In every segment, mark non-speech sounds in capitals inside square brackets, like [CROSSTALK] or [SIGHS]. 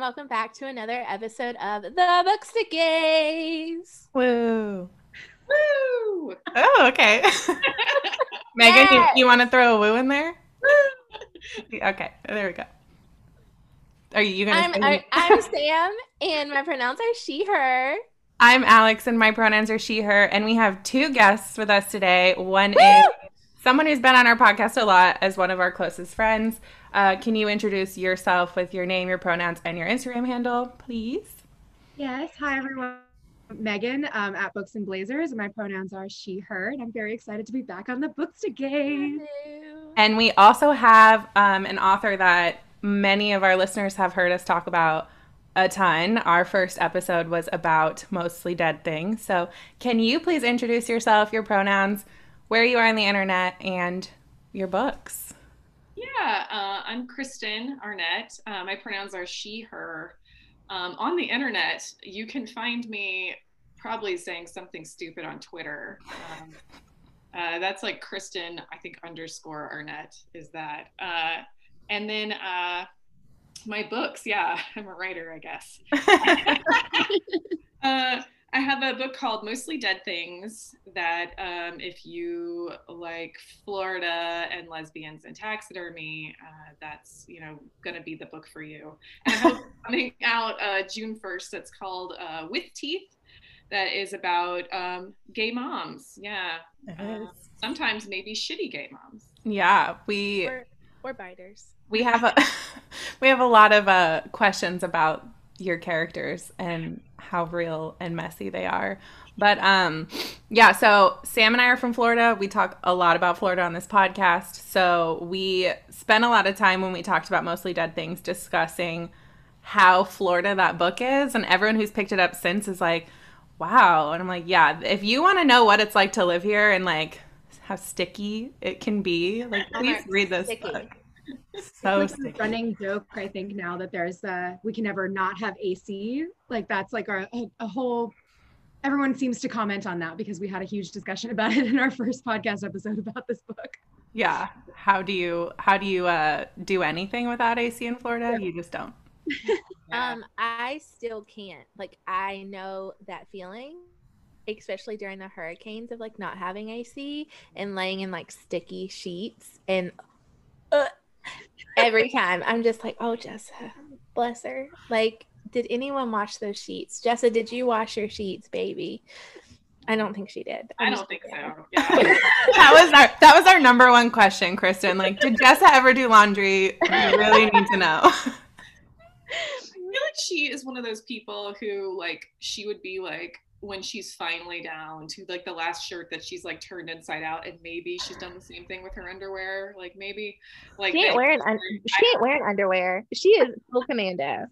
and welcome back to another episode of The Booksta Gays. Woo. Woo! Oh, okay. [LAUGHS] Megan, you, Yes. you want to throw a woo in there? okay, there we go. Are you gonna? I'm, say- I'm [LAUGHS] Sam, and my pronouns are she, her. I'm Alex, and my pronouns are she, her, and we have two guests with us today. One Woo! is someone who's been on our podcast a lot as one of our closest friends. Uh, can you introduce yourself with your name, your pronouns, and your Instagram handle, please? Yes. Hi, everyone. Megan um, at Books and Blazers. and My pronouns are she, her. And I'm very excited to be back on the Booksta Gays. And we also have um, an author that many of our listeners have heard us talk about a ton. Our first episode was about mostly dead things. So, can you please introduce yourself, your pronouns, where you are on the internet, and your books? Yeah, uh, I'm Kristen Arnett. Uh, my pronouns are she, her. Um, on the internet, you can find me probably saying something stupid on Twitter. Um, uh, that's like Kristen, I think, underscore Arnett is that. Uh, and then uh, my books, yeah, [LAUGHS] I'm a writer, I guess. [LAUGHS] [LAUGHS] I have a book called Mostly Dead Things that, um, if you like Florida and lesbians and taxidermy, uh, that's you know going to be the book for you. And I have coming out uh, June first. That's called uh, With Teeth. That is about um, gay moms. Yeah, Uh, sometimes maybe shitty gay moms. yeah, we Or, or biters. we have a [LAUGHS] we have a lot of uh, questions about your characters and how real and messy they are. But um, yeah, so Sam and I are from Florida. We talk a lot about Florida on this podcast. So we spent a lot of time when we talked about mostly dead things discussing how Florida that book is, and everyone who's picked it up since is like, wow. And I'm like, yeah, if you want to know what it's like to live here and like how sticky it can be, like please read this Sticky. book. So Like a sticky. running joke, I think, now that there's uh we can never not have AC. Like that's like our a, a whole everyone seems to comment on that because we had a huge discussion about [LAUGHS] it in our first podcast episode about this book. Yeah. How do you how do you uh do anything without AC in Florida? You just don't. Yeah. [LAUGHS] Um, I still can't. Like, I know that feeling, especially during the hurricanes of like not having AC and laying in like sticky sheets. And uh, every time I'm just like, oh, Jessa, bless her. Like, did anyone wash those sheets? Jessa, did you wash your sheets, baby? I don't think she did. I I'm don't think kidding. so. Yeah. [LAUGHS] That was our that was our number one question, Kristen. Like, did Jessa ever do laundry? We really need to know. I feel like she is one of those people who like she would be like when she's finally down to like the last shirt that she's like turned inside out and maybe she's done the same thing with her underwear like maybe like She ain't they- wearing un- [LAUGHS] she ain't wearing underwear. She is full commando.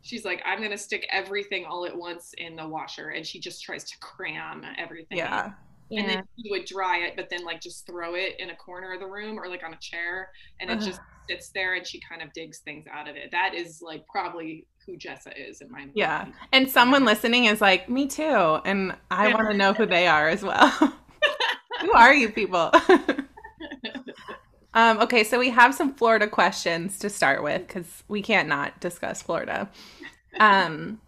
she's like i'm gonna stick everything all at once in the washer and she just tries to cram everything in. Yeah. and Yeah. then she would dry it but then like just throw it in a corner of the room or like on a chair and it Ugh. just sits there and she kind of digs things out of it that is like probably who jessa is in my mind. Yeah. opinion. And someone listening is like, me too. And I want to know who they are as well. [LAUGHS] who are you people? [LAUGHS] um, okay, so we have some Florida questions to start with because we can't not discuss Florida. Um,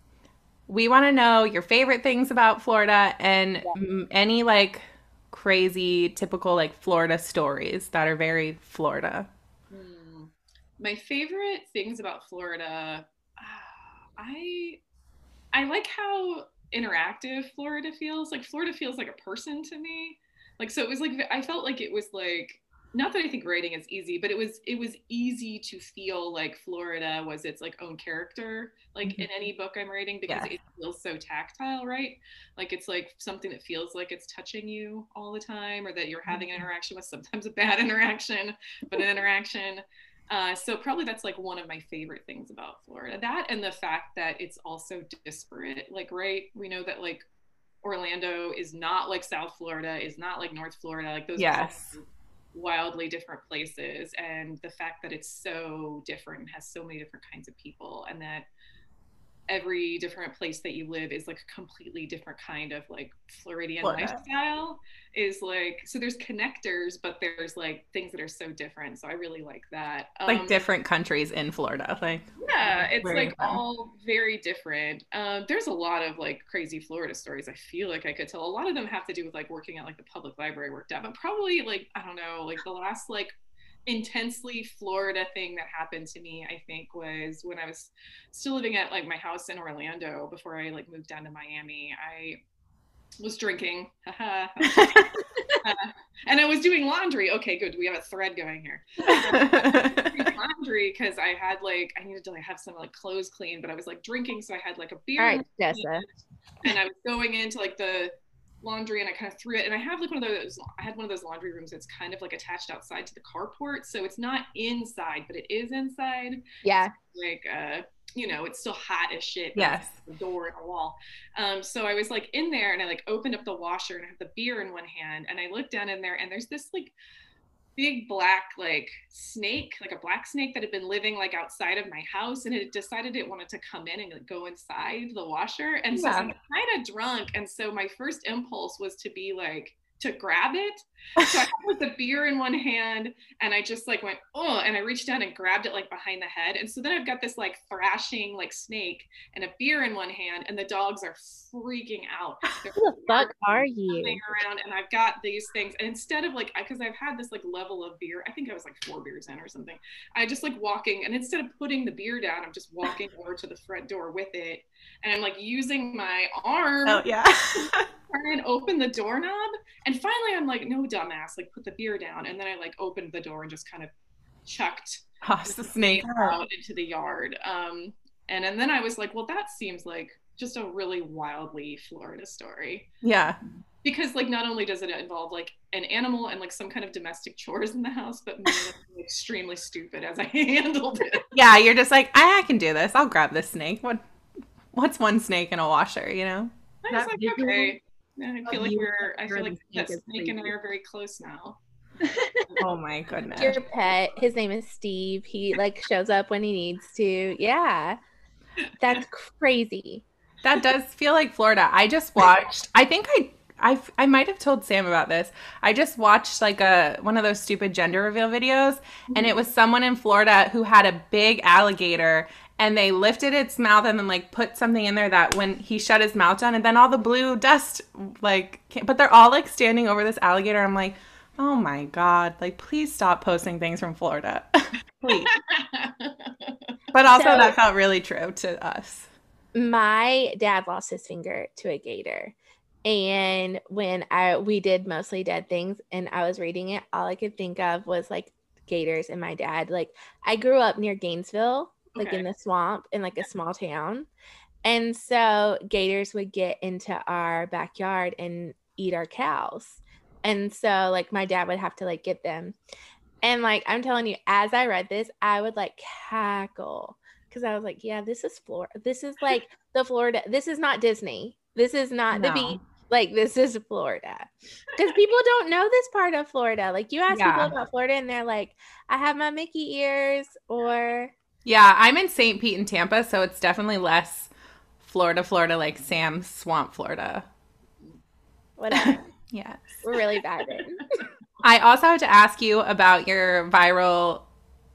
we want to know your favorite things about Florida and mm, any like crazy, typical like Florida stories that are very Florida. My favorite things about Florida, ah, I I like how interactive Florida feels. Like Florida feels like a person to me. Like so it was like I felt like it was like not that I think writing is easy, but it was it was easy to feel like Florida was its like own character, like in any book I'm writing because Yeah. it feels so tactile, right? Like it's like something that feels like it's touching you all the time, or that you're having an interaction with sometimes a bad [LAUGHS] interaction, but an interaction. Uh, so probably that's like one of my favorite things about Florida. That and the fact that it's also disparate. Like, right? We know that like Orlando is not like South Florida, is not like North Florida. Like those Yes. are wildly different places. And the fact that it's so different, and has so many different kinds of people, and that every different place that you live is like a completely different kind of like Floridian Florida. lifestyle. Is like so there's connectors, but there's like things that are so different. So I really like that. like Um, different countries in Florida. Like yeah, it's like all very different. Um, there's a lot of like crazy Florida stories. I feel like I could tell. A lot of them have to do with like working at like the public library I worked at, but probably like I don't know, like the last like intensely Florida thing that happened to me, I think, was when I was still living at like my house in Orlando before I like moved down to Miami. I was drinking, [LAUGHS] uh, and I was doing laundry. Okay, good. We have a thread going here [LAUGHS] laundry because I had like I needed to like have some like clothes clean, but I was like drinking, so I had like a beer, All right, Jessa. and I was going into like the laundry and I kind of threw it, and I have like one of those. I had one of those laundry rooms that's kind of like attached outside to the carport, so it's not inside, but it is inside. Yeah. Like uh, you know, it's still hot as shit. yes. a door and a wall. Um, so I was like in there and I like opened up the washer and I have the beer in one hand and I looked down in there and there's this like big black like snake, like a black snake that had been living like outside of my house and it decided it wanted to come in and like, go inside the washer. And so Yeah. I'm kind of drunk. And so my first impulse was to be like, to grab it. So I [LAUGHS] had like the beer in one hand and I just like went, oh, and I reached down and grabbed it like behind the head. And so then I've got this like thrashing like snake and a beer in one hand, and the dogs are freaking out. They're Who the fuck are you? around, and I've got these things. And instead of like, because I've had this like level of beer, I think I was like four beers in or something. I just like walking, and instead of putting the beer down, I'm just walking over to the front door with it, and I'm like using my arm Oh yeah. [LAUGHS] and open the doorknob. And finally, I'm like, no, dumbass, like put the beer down. And then I like opened the door and just kind of chucked Toss the snake out into the yard. Um, and, and then I was like, well, that seems like just a really wildly Florida story. Yeah. Because like not only does it involve like an animal and like some kind of domestic chores in the house, but [LAUGHS] extremely stupid as I [LAUGHS] handled it. Yeah, you're just like, I, I can do this. I'll grab this snake. What what's one snake in a washer, you know? I was like, visual okay. I feel like you we're I feel like the snake that is snake and I are very close now. [LAUGHS] Oh my goodness. Your pet, his name is Steve. He like shows up when he needs to. Yeah. That's [LAUGHS] crazy. That does feel like Florida. I just watched. I think I I I might have told Sam about this. I just watched like a one of those stupid gender reveal videos and it mm-hmm. was someone in Florida who had a big alligator and they lifted its mouth and then like put something in there that when he shut his mouth down and then all the blue dust like came, but they're all like standing over this alligator. I'm like, "Oh my god, like please stop posting things from Florida." [LAUGHS] please. [LAUGHS] But also So- that felt really true to us. my dad lost his finger to a gator and when i we did mostly dead things and i was reading it all i could think of was like gators and my dad like i grew up near gainesville like in the swamp in like a small town and so gators would get into our backyard and eat our cows and so like my dad would have to like get them and like i'm telling you as i read this i would like cackle because I was like, yeah, this is Florida. This is like [LAUGHS] the Florida. This is not Disney. This is not the beach. Like this is Florida. Because [LAUGHS] people don't know this part of Florida. Like you ask Yeah. people about Florida and they're like, I have my Mickey ears or Yeah, I'm in St. Pete and Tampa, so it's definitely less Florida, Florida, like Sam's Swamp, Florida. whatever. [LAUGHS] Yeah. We're really bad [LAUGHS] I also have to ask you about your viral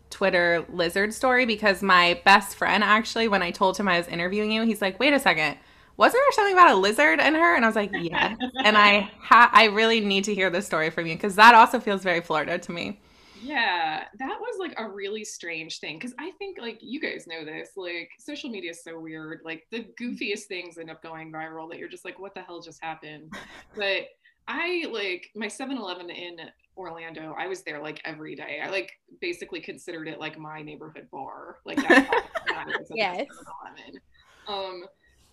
Twitter lizard story because my best friend actually, when I told him I was interviewing you, he's like, "Wait a second, wasn't there something about a lizard in her?" And I was like, yeah. and I ha- I really need to hear this story from you because that also feels very Florida to me. Yeah, that was like a really strange thing because I think like you guys know this, like social media is so weird. Like the goofiest things end up going viral that you're just like, what the hell just happened? But I like my 7-Eleven in Orlando, I was there like every day. I like basically considered it like my neighborhood bar. Like that's how it was Yes. 7-Eleven. Um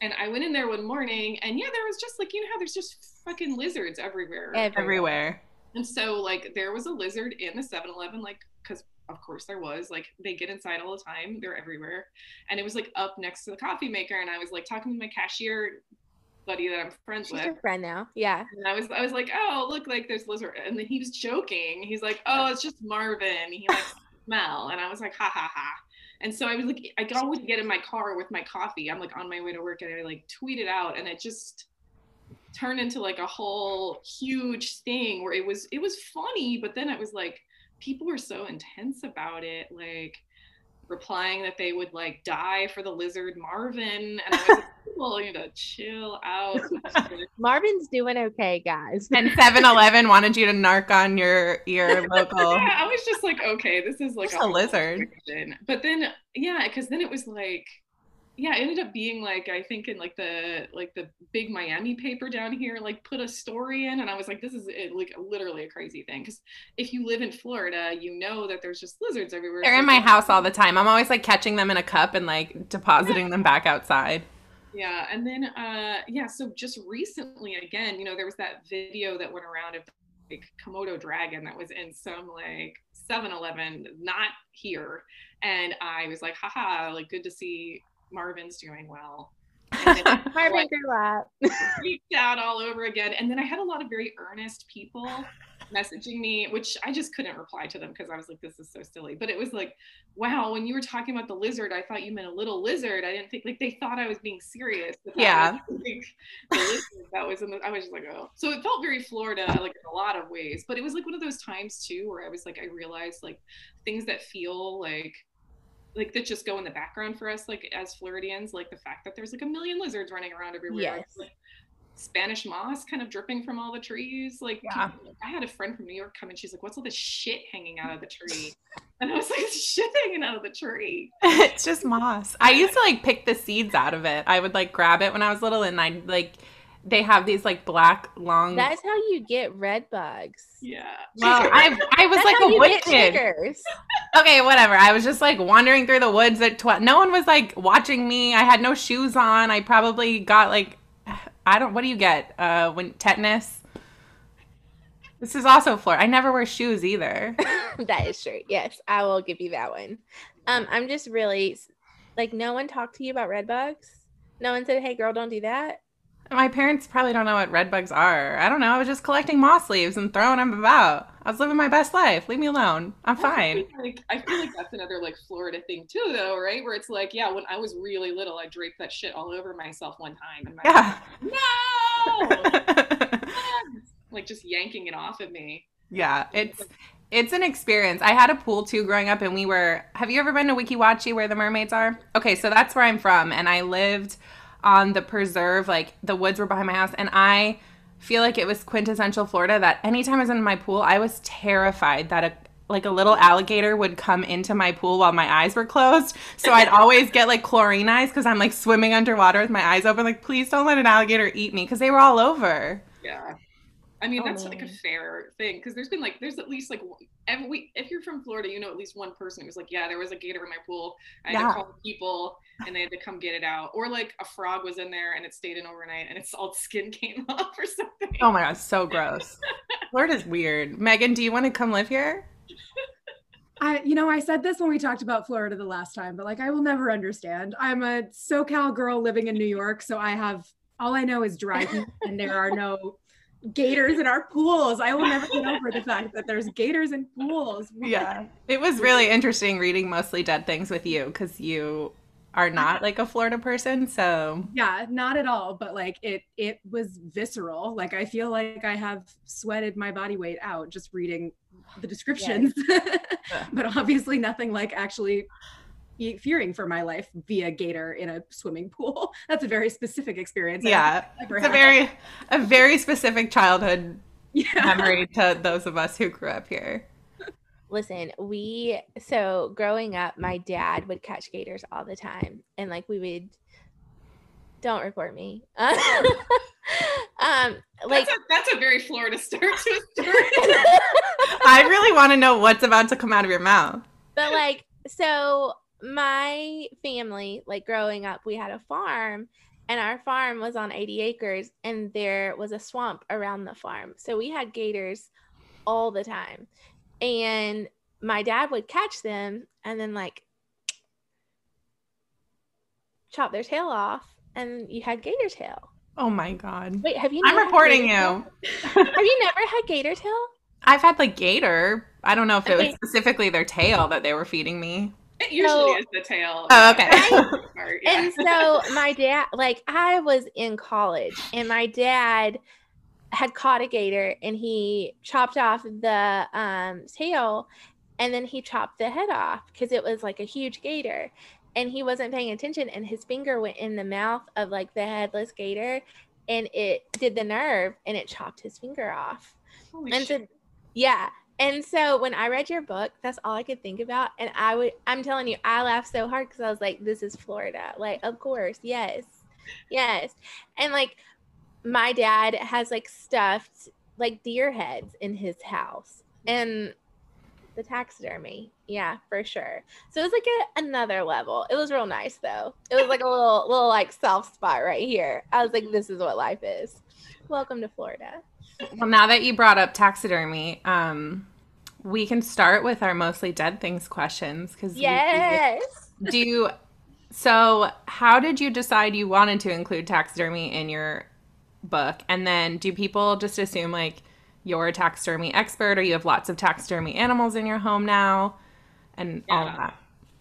and I went in there one morning and yeah, there was just like you know how there's just fucking lizards everywhere. Everywhere. And so like there was a lizard in the 7-Eleven, like because of course there was. Like they get inside all the time. They're everywhere. And it was like up next to the coffee maker. And I was like talking to my cashier buddy that I'm friends She's with. your friend now. Yeah. And I was I was like, oh look, like there's lizard. And then he was joking. He's like, oh, it's just Marvin. He like [LAUGHS] smell. And I was like, ha ha ha. And so I was like, I could always get in my car with my coffee. I'm like on my way to work and I like tweet it out and it just turned into like a whole huge thing where it was it was funny, but then it was like people were so intense about it, like replying that they would like die for the lizard Marvin. And I was like, people need to chill out. [LAUGHS] Marvin's doing okay, guys. And 7-Eleven wanted you to narc on your your [LAUGHS] local. yeah, I was just like, okay, this is like Just a lizard. fiction. But then, yeah, because then it was like, yeah, it ended up being like I think in like the like the big Miami paper down here like put a story in, and I was like, this is it, like literally a crazy thing. Because if you live in Florida, you know that there's just lizards everywhere. They're So in my house all the time. I'm always like catching them in a cup and like depositing them back outside. Yeah, and then uh yeah, so just recently again, you know, there was that video that went around of like Komodo dragon that was in some like 7-Eleven, not here. And I was like, haha, like good to see Marvin's doing well. [LAUGHS] Marvin grew up. freaked out all over again. And then I had a lot of very earnest people [LAUGHS] messaging me, which I just couldn't reply to them because I was like, this is so silly. But it was like, wow, when you were talking about the lizard, I thought you meant a little lizard. I didn't think like they thought I was being serious. Yeah. was, [LAUGHS] like, lizard that was in the, I was just like, oh. So it felt very Florida, like in a lot of ways. But it was like one of those times too where I was like, I realized like things that feel like like that just go in the background for us, like as Floridians, like the fact that there's like a million lizards running around everywhere. Yes. Like, Spanish moss kind of dripping from all the trees. Like Yeah. people- I had a friend from New York come and she's like, "What's all this shit hanging out of the tree?" And I was like, "Shit hanging out of the tree." [LAUGHS] it's just moss. I used to like pick the seeds out of it. I would like grab it when I was little and i'd like they have these like black long That's how you get red bugs. Yeah. well, I I was That's like how a you wood kid. Okay, whatever. I was just like wandering through the woods at 12. No one was like watching me. I had no shoes on. I probably got like [SIGHS] I don't what do you get? Uh when tetanus? This is also Florida. I never wear shoes either. [LAUGHS] that is true. Yes, I will give you that one. Um, I'm just really like no one talked to you about red bugs. No one said, "Hey, girl, don't do that." My parents probably don't know what red bugs are. I don't know. I was just collecting moss leaves and throwing them about. I was living my best life. Leave me alone. I'm fine. Like, I feel like that's another like Florida thing too, though, right? Where it's like, yeah, when I was really little, I draped that shit all over myself one time, and my Yeah. no, [LAUGHS] like just yanking it off of me. yeah, it's it's an experience. I had a pool too growing up and we were Have you ever been to Weeki Wachee where the mermaids are? Okay, so that's where I'm from and I lived on the preserve like the woods were behind my house and I feel like it was quintessential Florida that anytime I was in my pool, I was terrified that a like a little alligator would come into my pool while my eyes were closed. So I'd [LAUGHS] always get like chlorine eyes because I'm like swimming underwater with my eyes open. Like, please don't let an alligator eat me because they were all over. Yeah. I mean, Oh, that's like a fair thing because there's been like, there's at least like, one- every if you're from Florida, you know at least one person who was like, yeah, there was a gator in my pool. I had Yeah. to call the people and they had to come get it out. Or like a frog was in there and it stayed in overnight and its all [LAUGHS] skin came [LAUGHS] off or something. Oh my god, so gross. Florida's weird. Megan, do you want to come live here? I, you know, I said this when we talked about Florida the last time, but like, I will never understand. I'm a SoCal girl living in New York, so I have all I know is dry heat, and there are no gators in our pools. I will never get over the fact that there's gators in pools. [LAUGHS] Yeah. It was really interesting reading mostly dead things with you because you are not like a Florida person. So Yeah, not at all. But like, it it was visceral. Like, I feel like I have sweated my body weight out just reading the descriptions. [LAUGHS] but obviously, nothing like actually fearing for my life via gator in a swimming pool. [LAUGHS] That's a very specific experience. I yeah, never it's a had. very a very specific childhood yeah. memory [LAUGHS] to those of us who grew up here. Listen, we so growing up, my dad would catch gators all the time, and like we would. Don't report me. [LAUGHS] um, like that's, a, that's a very Florida start to a story. I really want to know what's about to come out of your mouth. but like so my family like growing up we had a farm and our farm was on 80 acres and there was a swamp around the farm so we had gators all the time and my dad would catch them and then like chop their tail off and you had gator tail Oh my god. wait have you I'm reporting you. have you never had gator tail [LAUGHS] I've had like gator. I don't know if it was specifically their tail that they were feeding me. It usually So- is the tail. Oh, okay. [LAUGHS] Part, [LAUGHS] yeah. And so my dad, like I was in college, and my dad had caught a gator, and he chopped off the um, tail, and then he chopped the head off because it was like a huge gator, and he wasn't paying attention, and his finger went in the mouth of like the headless gator, and it did the nerve, and it chopped his finger off. Holy and so yeah and so when i read your book that's all i could think about and i would i'm telling you i laughed so hard because i was like this is florida. Like of course yes yes. And like my dad has like stuffed like deer heads in his house and the taxidermy yeah for sure. So it was like a, another level. It was real nice though. It was like a little little like soft spot right here. I was like this is what life is. Welcome to florida Well, now that you brought up taxidermy, um, we can start with our mostly dead things questions because yes. [LAUGHS] do you, so how did you decide you wanted to include taxidermy in your book? And then do people just assume like you're a taxidermy expert or you have lots of taxidermy animals in your home now and all that?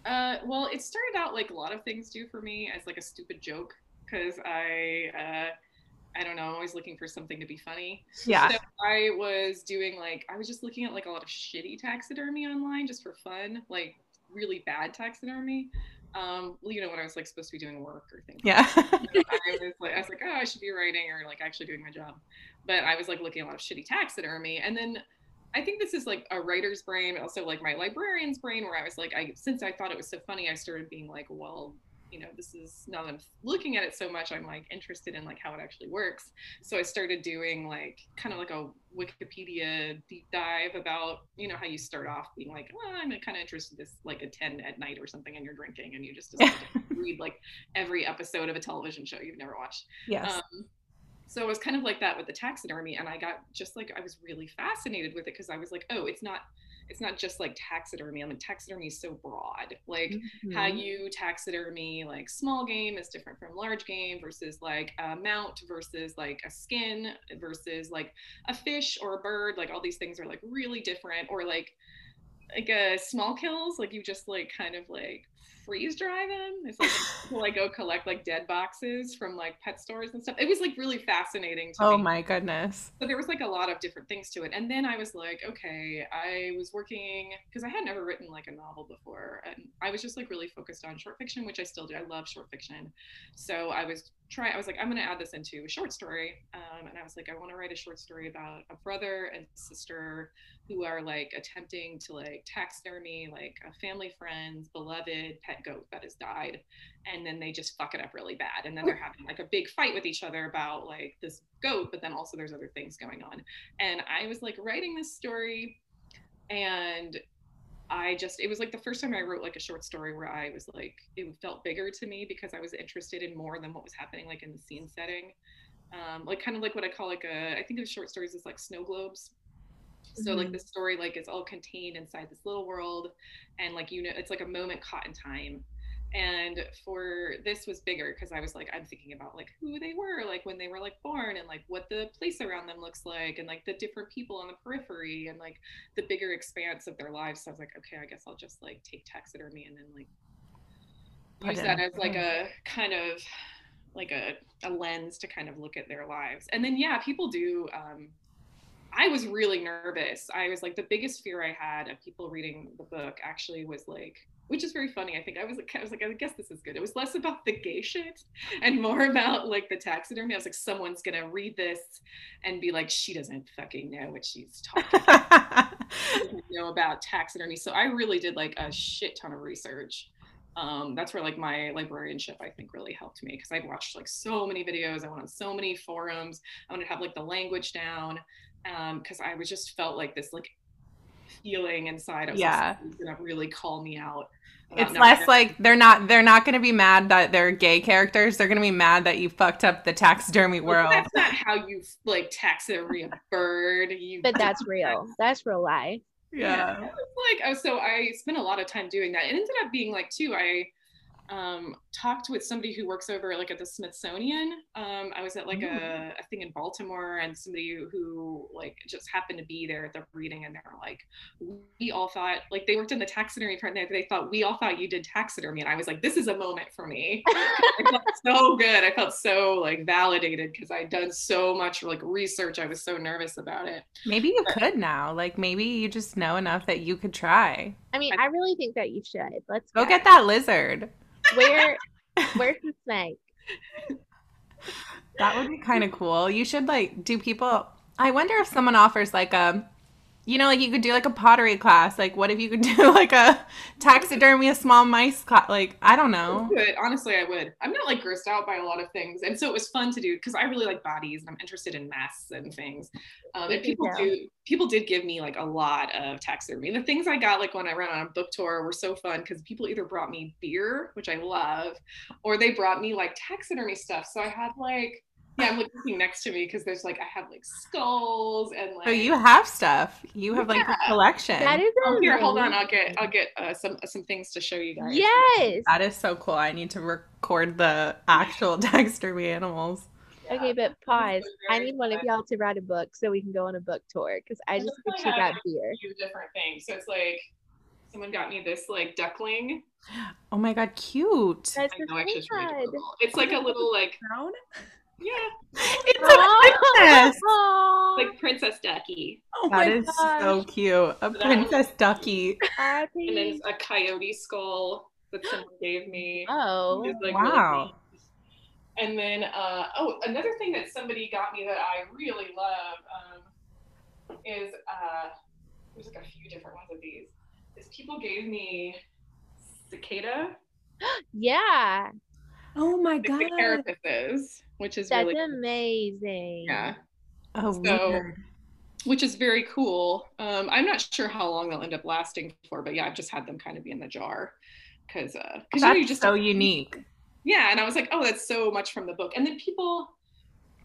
Uh, well, it started out like a lot of things do for me as like a stupid joke because I, uh, I don't know, I'm always looking for something to be funny. yeah So I was doing like I was just looking at like a lot of shitty taxidermy online just for fun, like really bad taxidermy. Um, well, you know, when I was like supposed to be doing work or things. yeah I was like, I was like, oh, I should be writing or like actually doing my job. But I was like looking at a lot of shitty taxidermy, and then I think this is like a writer's brain, also like my librarian's brain, where I was like, I since I thought it was so funny, I started being like, well, you know, this is now that I'm looking at it so much, I'm like interested in like how it actually works. So I started doing like kind of like a Wikipedia deep dive about, you know, how you start off being like, well, I'm kind of interested in this like at 10 at night or something, and you're drinking, and you just decide to [LAUGHS] read like every episode of a television show you've never watched. yes Um, so it was kind of like that with the taxidermy, and I got just like I was really fascinated with it because I was like, oh, it's not, it's not just like taxidermy. I mean, taxidermy is so broad. Like how Mm-hmm. you taxidermy like small game is different from large game versus like a mount versus like a skin versus like a fish or a bird. Like all these things are like really different. Or like like a small kills, like you just like kind of like freeze dry them. It's like people like go collect like dead boxes from like pet stores and stuff. It was like really fascinating to oh me. my goodness But there was like a lot of different things to it. And then I was like, okay, I was working because I had never written like a novel before. And I was just like really focused on short fiction, which I still do. I love short fiction. So I was trying, I was like, I'm going to add this into a short story. Um, and I was like, I want to write a short story about a brother and sister who are like attempting to like tax taxidermy like a family friend's beloved pet goat that has died and then they just fuck it up really bad and then they're having like a big fight with each other about like this goat but then also there's other things going on. And i was like writing this story and i just it was like the first time i wrote like a short story where i was like it felt bigger to me because i was interested in more than what was happening like in the scene setting. Um, like kind of like what i call like a i think of short stories as like snow globes so like Mhm. the story like is all contained inside this little world and like you know it's like a moment caught in time. And for this was bigger because i was like i'm thinking about like who they were like when they were like born and like what the place around them looks like and like the different people on the periphery and like the bigger expanse of their lives. So i was like okay i guess i'll just like take taxidermy and then like use that as like a kind of like a, a lens to kind of look at their lives. And then yeah people do um I was really nervous. I was like the biggest fear I had of people reading the book actually was like which is very funny. I think I was like I was like I guess this is good. It was less about the gay shit and more about like the taxidermy. I was like someone's to read this and be like she doesn't fucking know what she's talking doesn't know about taxidermy. So I really did like a shit ton of research. Um, that's where like my librarianship I think really helped me because I watched like so many videos. I went on so many forums. I wanted to have like the language down Um, because I was just felt like this like feeling inside. I was Yeah. like, gonna really call me out. It's not less knowing- like they're not they're not going to be mad that they're gay characters. They're going to be mad that you fucked up the taxidermy world. That's not how you like taxidermy a bird. You but [LAUGHS] that's real that's real life Yeah. It's like oh, so I spent a lot of time doing that. It ended up being like too. I um, talked with somebody who works over like at the Smithsonian. Um, I was at like a, a thing in Baltimore, and somebody who, who like just happened to be there at the reading, and they were like, "We all thought like they worked in the taxidermy department. They thought we all thought you did taxidermy," and I was like, "This is a moment for me." [LAUGHS] I felt so good. I felt so like validated because I'd done so much like research. I was so nervous about it. Maybe you could now. Like maybe you just know enough that you could try. I mean, I really think that you should. Let's Go get that lizard. Where [LAUGHS] where's the snake? That would be kind of cool. You should like do people I wonder if someone offers like a you know, like you could do like a pottery class. Like, what if you could [LAUGHS] do like a taxidermy a small mice class? Like, I don't know. But honestly, I would. I'm not like grossed out by a lot of things, and so it was fun to do because I really like bodies and I'm interested in masks and things. Um, and people do. People did give me like a lot of taxidermy. The things I got like when I ran on a book tour were so fun because people either brought me beer, which I love, or they brought me like taxidermy stuff. So I had like yeah, I'm looking next to me because there's like I have like skulls and like. Oh, you have stuff. You have like yeah. a collection. That is. Oh, here, hold on. I'll get I'll get uh, some some things to show you guys. Yes. That is so cool. I need to record the actual [LAUGHS] taxidermy animals. Yeah. Okay, but pause. I need one of y'all to write a book so we can go on a book tour because I just think you got beer. Few different things. So it's like someone got me this like duckling. Oh my god, cute! That's I know, actually, it's, it's like a little like crown. Yeah. It's a princess. Like Princess Ducky. Oh that is gosh. so cute. A Princess Ducky. And then a coyote skull that someone gave me. Oh. Like wow. Really and then, uh, oh, another thing that somebody got me that I really love um, is uh, there's like a few different ones of these. Is people gave me cicada. [GASPS] yeah. Oh my like god. The carapaces which is that's really amazing. Yeah. Oh, so, weird. Which is very cool. Um, I'm not sure how long they'll end up lasting for, but yeah, I've just had them kind of be in the jar because uh, because you, know, you just so unique. Yeah, and I was like, oh, that's so much from the book. And then people,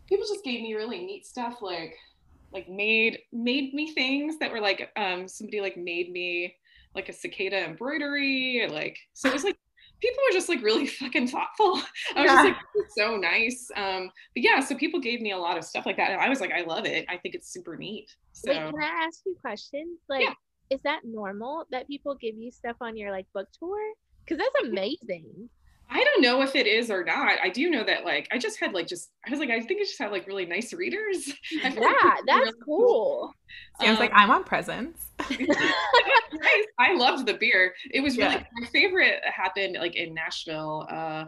people just gave me really neat stuff, like like made made me things that were like um somebody like made me like a cicada embroidery like so it was like people were just like really [LAUGHS] fucking thoughtful. I was yeah. just like, so nice. Um, but yeah, so people gave me a lot of stuff like that. And I was like, I love it. I think it's super neat. So Wait, can I ask you questions? Like, yeah. is that normal that people give you stuff on your like book tour? Because that's [LAUGHS] amazing. I don't know if it is or not. I do know that like I just had like just I was like I think I just had like really nice readers. [LAUGHS] yeah, like that's really cool. cool. Sounds um, like I want presents. I loved the beer. It was really yeah. my favorite happened like in Nashville. Uh,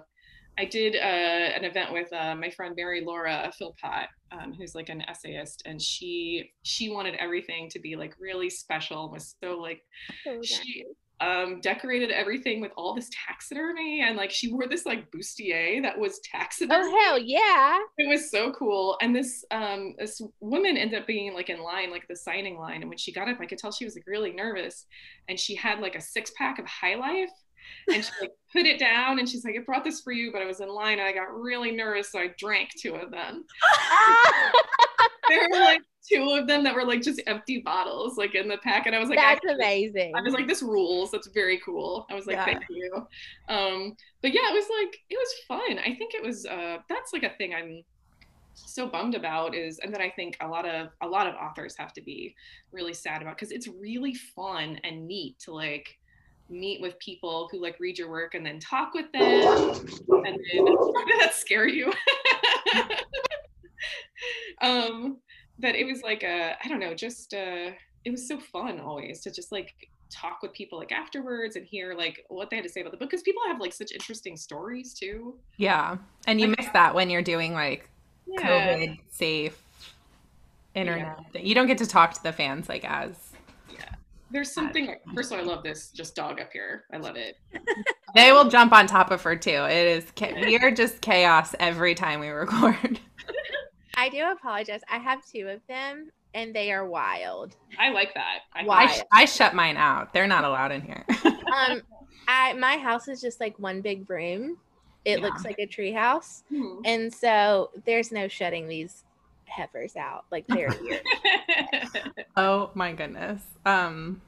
I did uh, an event with uh, my friend Mary Laura Philpott, um, who's like an essayist, and she she wanted everything to be like really special. Was so like so she um, decorated everything with all this taxidermy and like she wore this like bustier that was taxidermy. Oh hell yeah. It was so cool. And this um this woman ended up being like in line, like the signing line. And when she got up, I could tell she was like really nervous. And she had like a six pack of high life and she like [LAUGHS] put it down and she's like, I brought this for you, but I was in line and I got really nervous, so I drank two of them. [LAUGHS] [LAUGHS] there were like two of them that were like just empty bottles like in the pack and i was like that's amazing. I was like this rules. That's very cool. I was like yeah. thank you. Um but yeah it was like it was fun. I think it was uh that's like a thing i'm so bummed about is and that i think a lot of a lot of authors have to be really sad about because it's really fun and neat to like meet with people who like read your work and then talk with them and then did [LAUGHS] that scare you [LAUGHS] [LAUGHS] um that it was like a i don't know just uh it was so fun always to just like talk with people like afterwards and hear like what they had to say about the book because people have like such interesting stories too. Yeah and you like, miss that when you're doing like yeah. covid safe internet yeah. you don't get to talk to the fans like as yeah. There's something like first of all i love this just dog up here. I love it. They will jump on top of her too. It is we are just chaos every time we record I do apologize. I have two of them and they are wild. I like that. I, wild. I, I shut mine out. They're not allowed in here. [LAUGHS] um, I my house is just like one big room. It yeah. looks like a tree house, mm-hmm. and so there's no shutting these heifers out. Like they're [LAUGHS] here. [LAUGHS] oh my goodness. Um,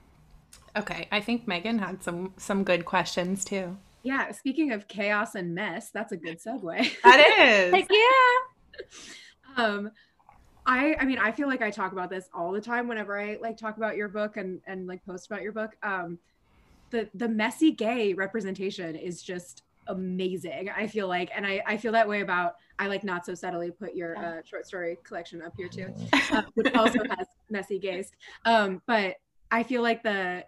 okay, I think Megan had some some good questions too. Yeah, speaking of chaos and mess, that's a good segue. That is. Like, yeah. Um I I mean I feel like I talk about this all the time whenever I like talk about your book and and like post about your book. Um the the messy gay representation is just amazing. I feel like and I I feel that way about I like not so subtly put your uh, short story collection up here too, [LAUGHS] uh, which also has messy gays. Um but I feel like the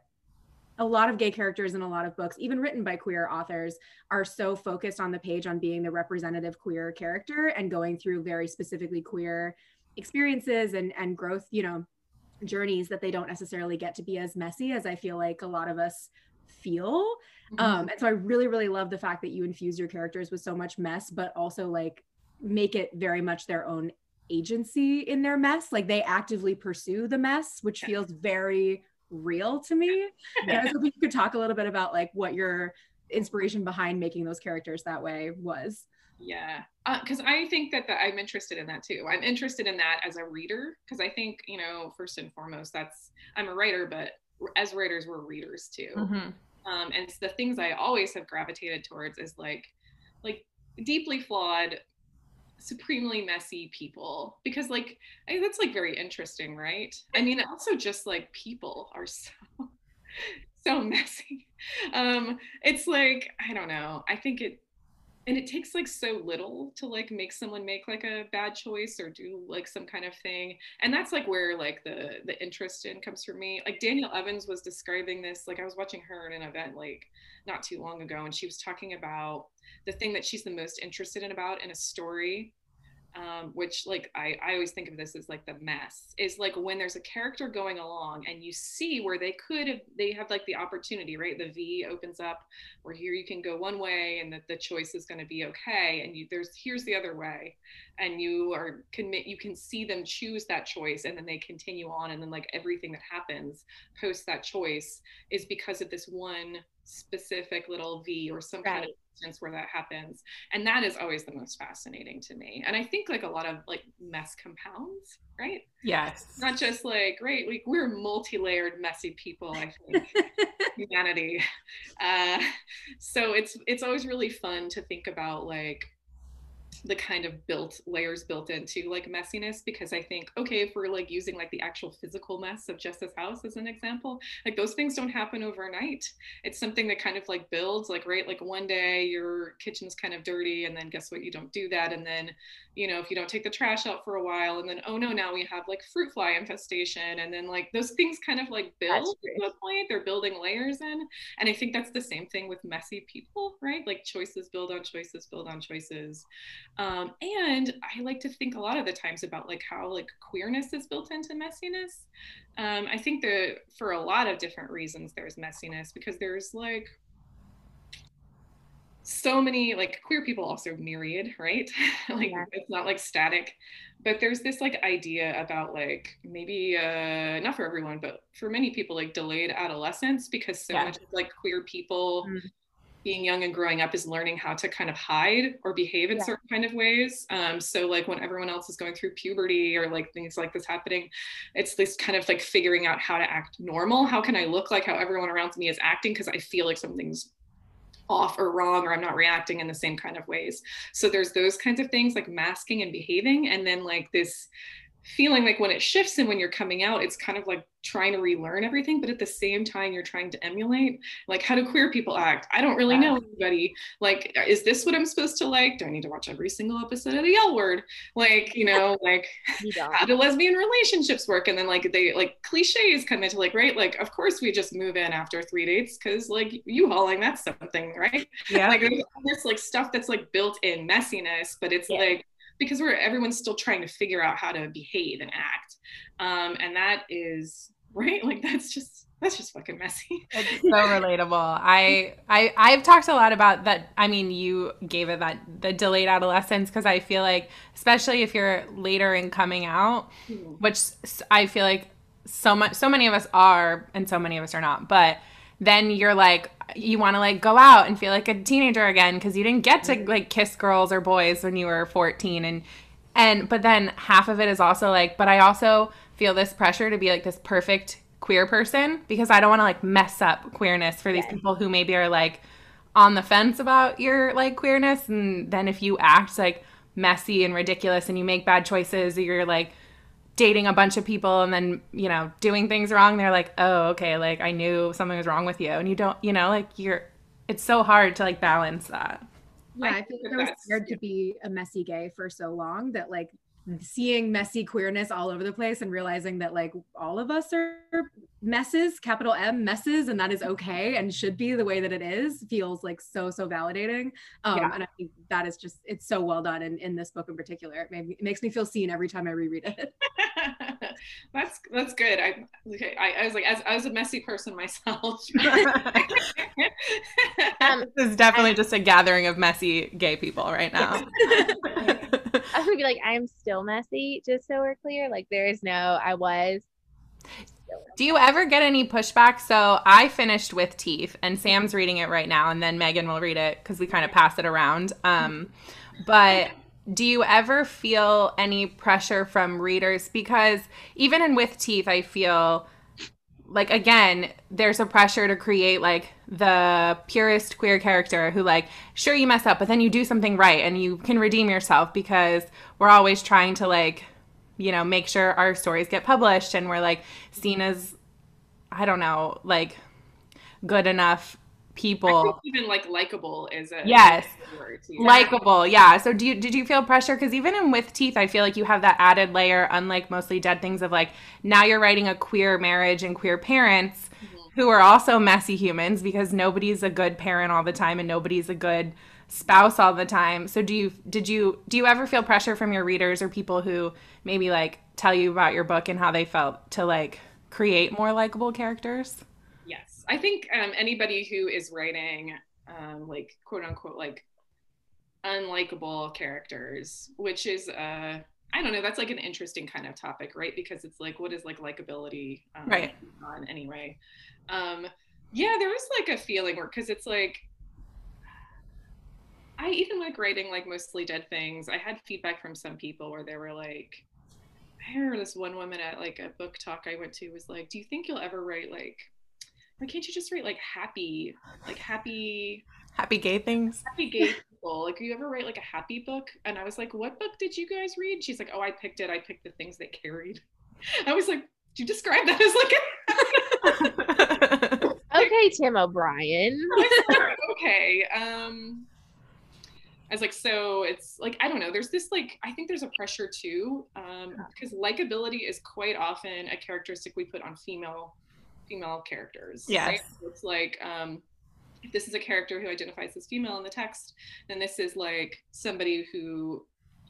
a lot of gay characters in a lot of books, even written by queer authors, are so focused on the page on being the representative queer character and going through very specifically queer experiences and and growth, you know, journeys that they don't necessarily get to be as messy as I feel like a lot of us feel. Mm-hmm. Um, and so I really, really love the fact that you infuse your characters with so much mess, but also like make it very much their own agency in their mess. Like they actively pursue the mess, which feels very real to me. And I was hoping you could talk a little bit about like what your inspiration behind making those characters that way was. Yeah, because uh, I think that, that I'm interested in that too. I'm interested in that as a reader because I think you know first and foremost that's I'm a writer, but as writers we're readers too. Mm-hmm. Um, and the things I always have gravitated towards is like like deeply flawed supremely messy people because like I, that's like very interesting right? I mean also just like people are [LAUGHS] so so messy. Um it's like i don't know. I think it and it takes like so little to like make someone make like a bad choice or do like some kind of thing. And that's like where like the the interest in comes from me. Like danielle evans was describing this like i was watching her at an event like not too long ago and she was talking about the thing that she's the most interested in about in a story um, which like I, I always think of this as like the mess is like when there's a character going along and you see where they could have they have like the opportunity right? The v opens up where here you can go one way and that the choice is going to be okay and you there's here's the other way. And you are commit you can see them choose that choice and then they continue on and then like everything that happens post that choice is because of this one specific little v or some right. kind of instance where that happens. And that is always the most fascinating to me. And i think like a lot of like mess compounds right? Yes. Not just like right like we're multi-layered messy people i think [LAUGHS] humanity. Uh so it's it's always really fun to think about like the kind of built layers built into like messiness because I think okay if we're like using like the actual physical mess of Jessa's house as an example like those things don't happen overnight. It's something that kind of like builds like right like one day your kitchen's kind of dirty and then guess what? You don't do that and then you know if you don't take the trash out for a while and then oh no now we have like fruit fly infestation and then like those things kind of like build to a point. They're building layers in and I think that's the same thing with messy people right? Like choices build on choices build on choices um, and I like to think a lot of the times about like how like queerness is built into messiness. Um, I think that for a lot of different reasons there's messiness because there's like so many like queer people also myriad right [LAUGHS] like yeah. it's not like static but there's this like idea about like maybe uh not for everyone but for many people like delayed adolescence because so yeah. much like queer people mm being young and growing up is learning how to kind of hide or behave in yeah. certain kind of ways. Um, so like when everyone else is going through puberty or like things like this happening, it's this kind of like figuring out how to act normal. How can I look like how everyone around me is acting? Because I feel like something's off or wrong or I'm not reacting in the same kind of ways. So there's those kinds of things like masking and behaving. And then like this feeling like when it shifts and when you're coming out, it's kind of like trying to relearn everything, but at the same time, you're trying to emulate. Like, how do queer people act? I don't really know anybody. Like, is this what I'm supposed to like? Do I need to watch every single episode of the L Word? Like, you know, [LAUGHS] like how do lesbian relationships work? And then like they like cliches come into like, right? Like, of course we just move in after three dates because like you hauling that's something, right? Yeah. Like there's like stuff that's like built in messiness, but it's yeah. like because we're everyone's still trying to figure out how to behave and act. Um, and that is right [LAUGHS] like that's just that's just fucking messy. [LAUGHS] It's so relatable. I, I i've talked a lot about that. I mean you gave it that the delayed adolescence because i feel like especially if you're later in coming out mm-hmm. which i feel like so much so many of us are and so many of us are not but then you're like you want to like go out and feel like a teenager again because you didn't get to mm-hmm. like kiss girls or boys when you were 14 and and but then half of it is also like but i also feel this pressure to be like this perfect queer person because i don't want to like mess up queerness for these people who maybe are like on the fence about your like queerness and then if you act like messy and ridiculous and you make bad choices or you're like dating a bunch of people and then you know doing things wrong they're like oh okay like i knew something was wrong with you. And you don't you know like you're it's so hard to like balance that. Yeah i, think I was scared to be a messy gay for so long that like seeing messy queerness all over the place and realizing that like all of us are messes capital m messes and that is okay and should be the way that it is feels like so so validating. Um yeah. and i think that is just it's so well done in, in this book in particular. It, me, it makes me feel seen every time i reread it. [LAUGHS] That's that's good. I okay I, I was like as i was a messy person myself. [LAUGHS] Um, [LAUGHS] this is definitely just a gathering of messy gay people right now. I would be like, I'm still messy, just so we're clear. Like, there is no, I was. Do you ever get any pushback? So I finished with Teeth, and Sam's reading it right now, and then Megan will read it because we kind of pass it around. Um, but do you ever feel any pressure from readers? Because even in With Teeth, I feel like again there's a pressure to create like the purest queer character who like sure you mess up but then you do something right and you can redeem yourself because we're always trying to like you know make sure our stories get published and we're like seen as i don't know like good enough people. Even like likable is a yes. likable yeah. So do you did you feel pressure? Because even in with teeth i feel like you have that added layer unlike mostly dead things of like now you're writing a queer marriage and queer parents mm-hmm. who are also messy humans because nobody's a good parent all the time and nobody's a good spouse all the time so do you did you do you ever feel pressure from your readers or people who maybe like tell you about your book and how they felt to like create more likable characters Yes. I think um, anybody who is writing um, like quote unquote like unlikable characters, which is uh I don't know, that's like an interesting kind of topic, right? Because it's like what is like likability um, right on anyway. Um yeah, there was like a feeling where because it's like I even like writing like mostly dead things. I had feedback from some people where they were like, I heard this one woman at like a book talk I went to was like, Do you think you'll ever write like why can't you just write like happy, like happy, happy gay things? Happy gay people. Like, you ever write like a happy book? And I was like, what book did you guys read? She's like, oh, I picked it. I picked the things they carried. [LAUGHS] I was like, do you describe that as like a [LAUGHS] okay, Tim O'Brien. [LAUGHS] okay. Um, I was like, so it's like, I don't know. There's this like, I think there's a pressure too, um, because likability is quite often a characteristic we put on female female characters. Yes. Right? So it's like um, if this is a character who identifies as female in the text, then this is like somebody who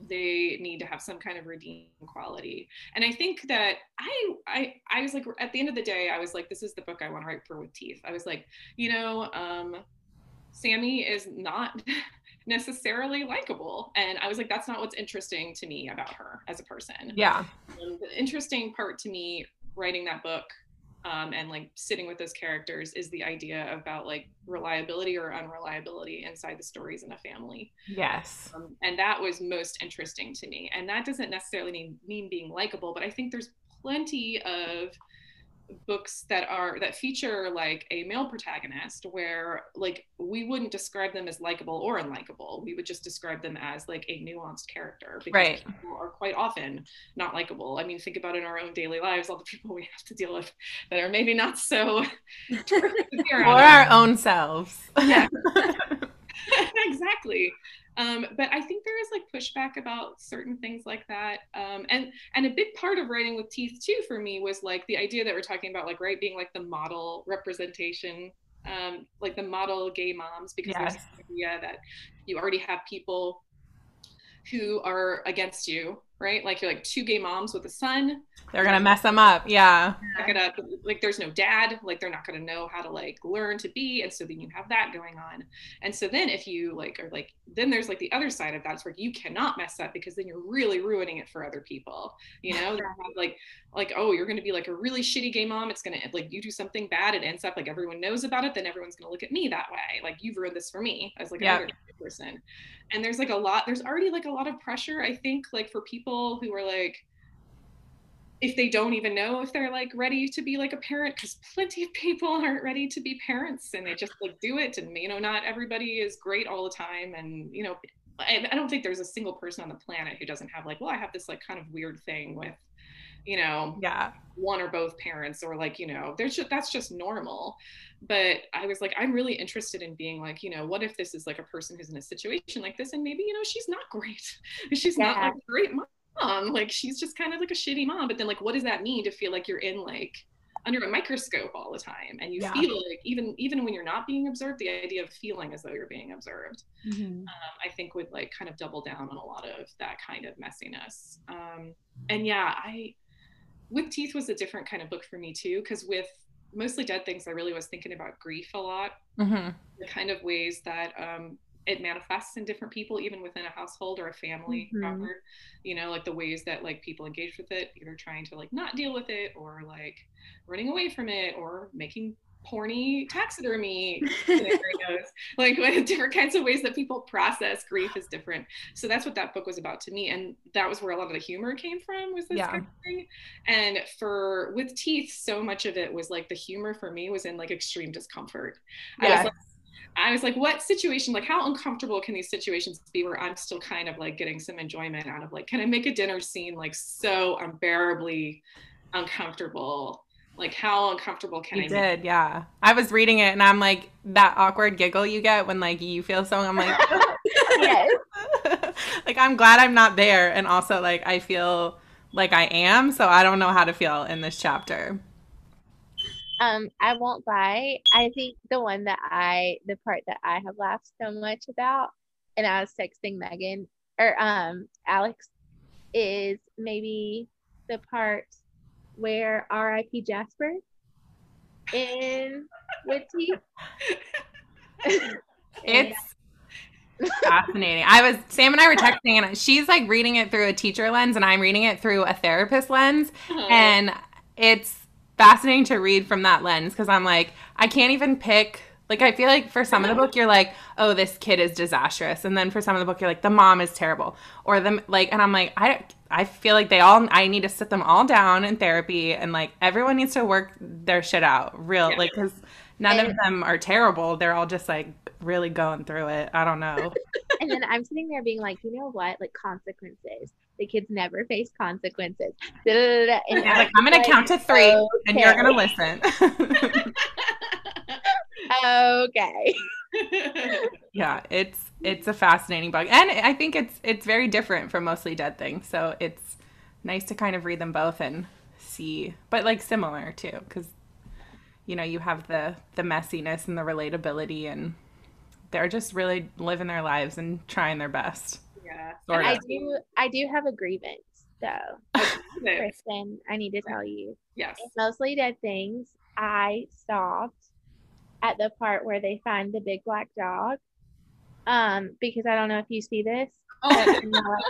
they need to have some kind of redeeming quality. And I think that I I I was like at the end of the day, I was like, this is the book I want to write for with teeth. I was like, you know, um, Sammy is not [LAUGHS] necessarily likable. And I was like, that's not what's interesting to me about her as a person. Yeah. And the interesting part to me writing that book um, and like sitting with those characters is the idea about like reliability or unreliability inside the stories in a family. Yes. Um, and that was most interesting to me. And that doesn't necessarily mean, mean being likable, but I think there's plenty of books that are that feature like a male protagonist where like we wouldn't describe them as likable or unlikable. We would just describe them as like a nuanced character because right. people are quite often not likable. I mean think about in our own daily lives all the people we have to deal with that are maybe not so [LAUGHS] or our own selves. Yeah. [LAUGHS] [LAUGHS] Exactly um, but I think there is like pushback about certain things like that. Um, and and a big part of writing with teeth too for me was like the idea that we're talking about like right being like the model representation, um, like the model gay moms because yes. there's the idea that you already have people who are against you right? Like you're like two gay moms with a son. They're gonna mess them up, yeah. Gonna, like there's no dad, like they're not gonna know how to like learn to be, and so then you have that going on. And so then if you like are like then there's like the other side of that, it's where you cannot mess up because then you're really ruining it for other people. You know, like like oh you're gonna be like a really shitty gay mom. It's gonna like you do something bad, it ends up like everyone knows about it, then everyone's gonna look at me that way. Like you've ruined this for me as like another person. And there's like a lot. There's already like a lot of pressure, I think, like for people people who are like if they don't even know if they're like ready to be like a parent because plenty of people aren't ready to be parents and they just like do it and you know not everybody is great all the time and you know I, I don't think there's a single person on the planet who doesn't have like well i have this like kind of weird thing with you know yeah. one or both parents or like you know there's just that's just normal. But i was like i'm really interested in being like you know what if this is like a person who's in a situation like this and maybe you know she's not great. [LAUGHS] She's yeah. not like a great mom mom like she's just kind of like a shitty mom but then like what does that mean to feel like you're in like under a microscope all the time and you yeah. feel like even even when you're not being observed the idea of feeling as though you're being observed mm-hmm. um, i think would like kind of double down on a lot of that kind of messiness um, and yeah i with teeth was a different kind of book for me too because with mostly dead things i really was thinking about grief a lot mm-hmm. the kind of ways that um, it manifests in different people even within a household or a family mm-hmm. proper you know like the ways that like people engage with it either trying to like not deal with it or like running away from it or making porny taxidermy [LAUGHS] scenarios like different kinds of ways that people process grief is different so that's what that book was about to me and that was where a lot of the humor came from was this yeah. kind of thing and for with teeth so much of it was like the humor for me was in like extreme discomfort yes. i was like I was like, what situation, like how uncomfortable can these situations be where I'm still kind of like getting some enjoyment out of like, can I make a dinner scene like so unbearably uncomfortable? Like how uncomfortable can you I did, yeah. I was reading it and I'm like that awkward giggle you get when like you feel so I'm like [LAUGHS] yes. [LAUGHS] like I'm glad I'm not there and also like I feel like I am, so I don't know how to feel in this chapter. Um, I won't lie. I think the one that I, the part that I have laughed so much about, and I was texting Megan or um Alex, is maybe the part where R.I.P. Jasper in with teeth. [LAUGHS] it's [LAUGHS] fascinating. I was Sam and I were texting, and she's like reading it through a teacher lens, and I'm reading it through a therapist lens, uh-huh. and it's fascinating to read from that lens because I'm like, I can't even pick. Like, I feel like for some of the book, you're like, oh, this kid is disastrous. And then for some of the book, you're like, the mom is terrible. Or the, like, and I'm like, I, I feel like they all, I need to sit them all down in therapy and like everyone needs to work their shit out real, yeah. like, because none and, of them are terrible. They're all just like really going through it. I don't know. [LAUGHS] and then I'm sitting there being like, you know what? Like, consequences the kids never face consequences. Da, da, da, and like, I'm going to count to three okay. and you're going to listen. [LAUGHS] okay. [LAUGHS] yeah, it's it's a fascinating book. And I think it's it's very different from mostly dead things. So it's nice to kind of read them both and see but like similar too cuz you know, you have the the messiness and the relatability and they're just really living their lives and trying their best. Yeah. I do I do have a grievance though. [LAUGHS] Kristen, I need to tell you. Yes. mostly dead things. I stopped at the part where they find the big black dog. Um, because I don't know if you see this oh.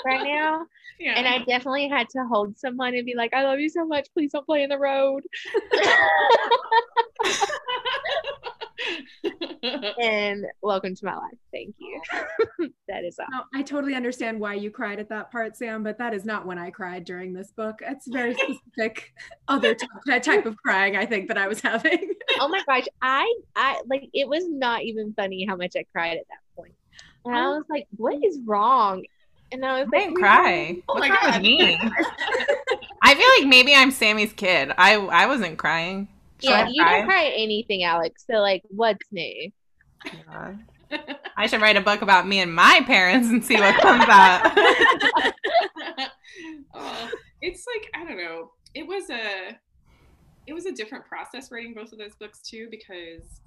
right [LAUGHS] now. Yeah. And I definitely had to hold someone and be like, I love you so much. Please don't play in the road. [LAUGHS] and welcome to my life. Thank you. [LAUGHS] that is all. No, I totally understand why you cried at that part, Sam, but that is not when I cried during this book. It's very [LAUGHS] specific other t- type of crying I think that I was having. oh my gosh, I I like it was not even funny how much I cried at that point. And I oh. was like, what is wrong? And I was I like, cry. Oh What's wrong with me? I feel like maybe I'm Sammy's kid. I I wasn't crying. Should yeah, you don't cry anything, Alex. So like, what's new? Yeah. I should write a book about me and my parents and see what comes out. uh, [LAUGHS] [LAUGHS] it's like I don't know. It was a it was a different process writing both of those books too because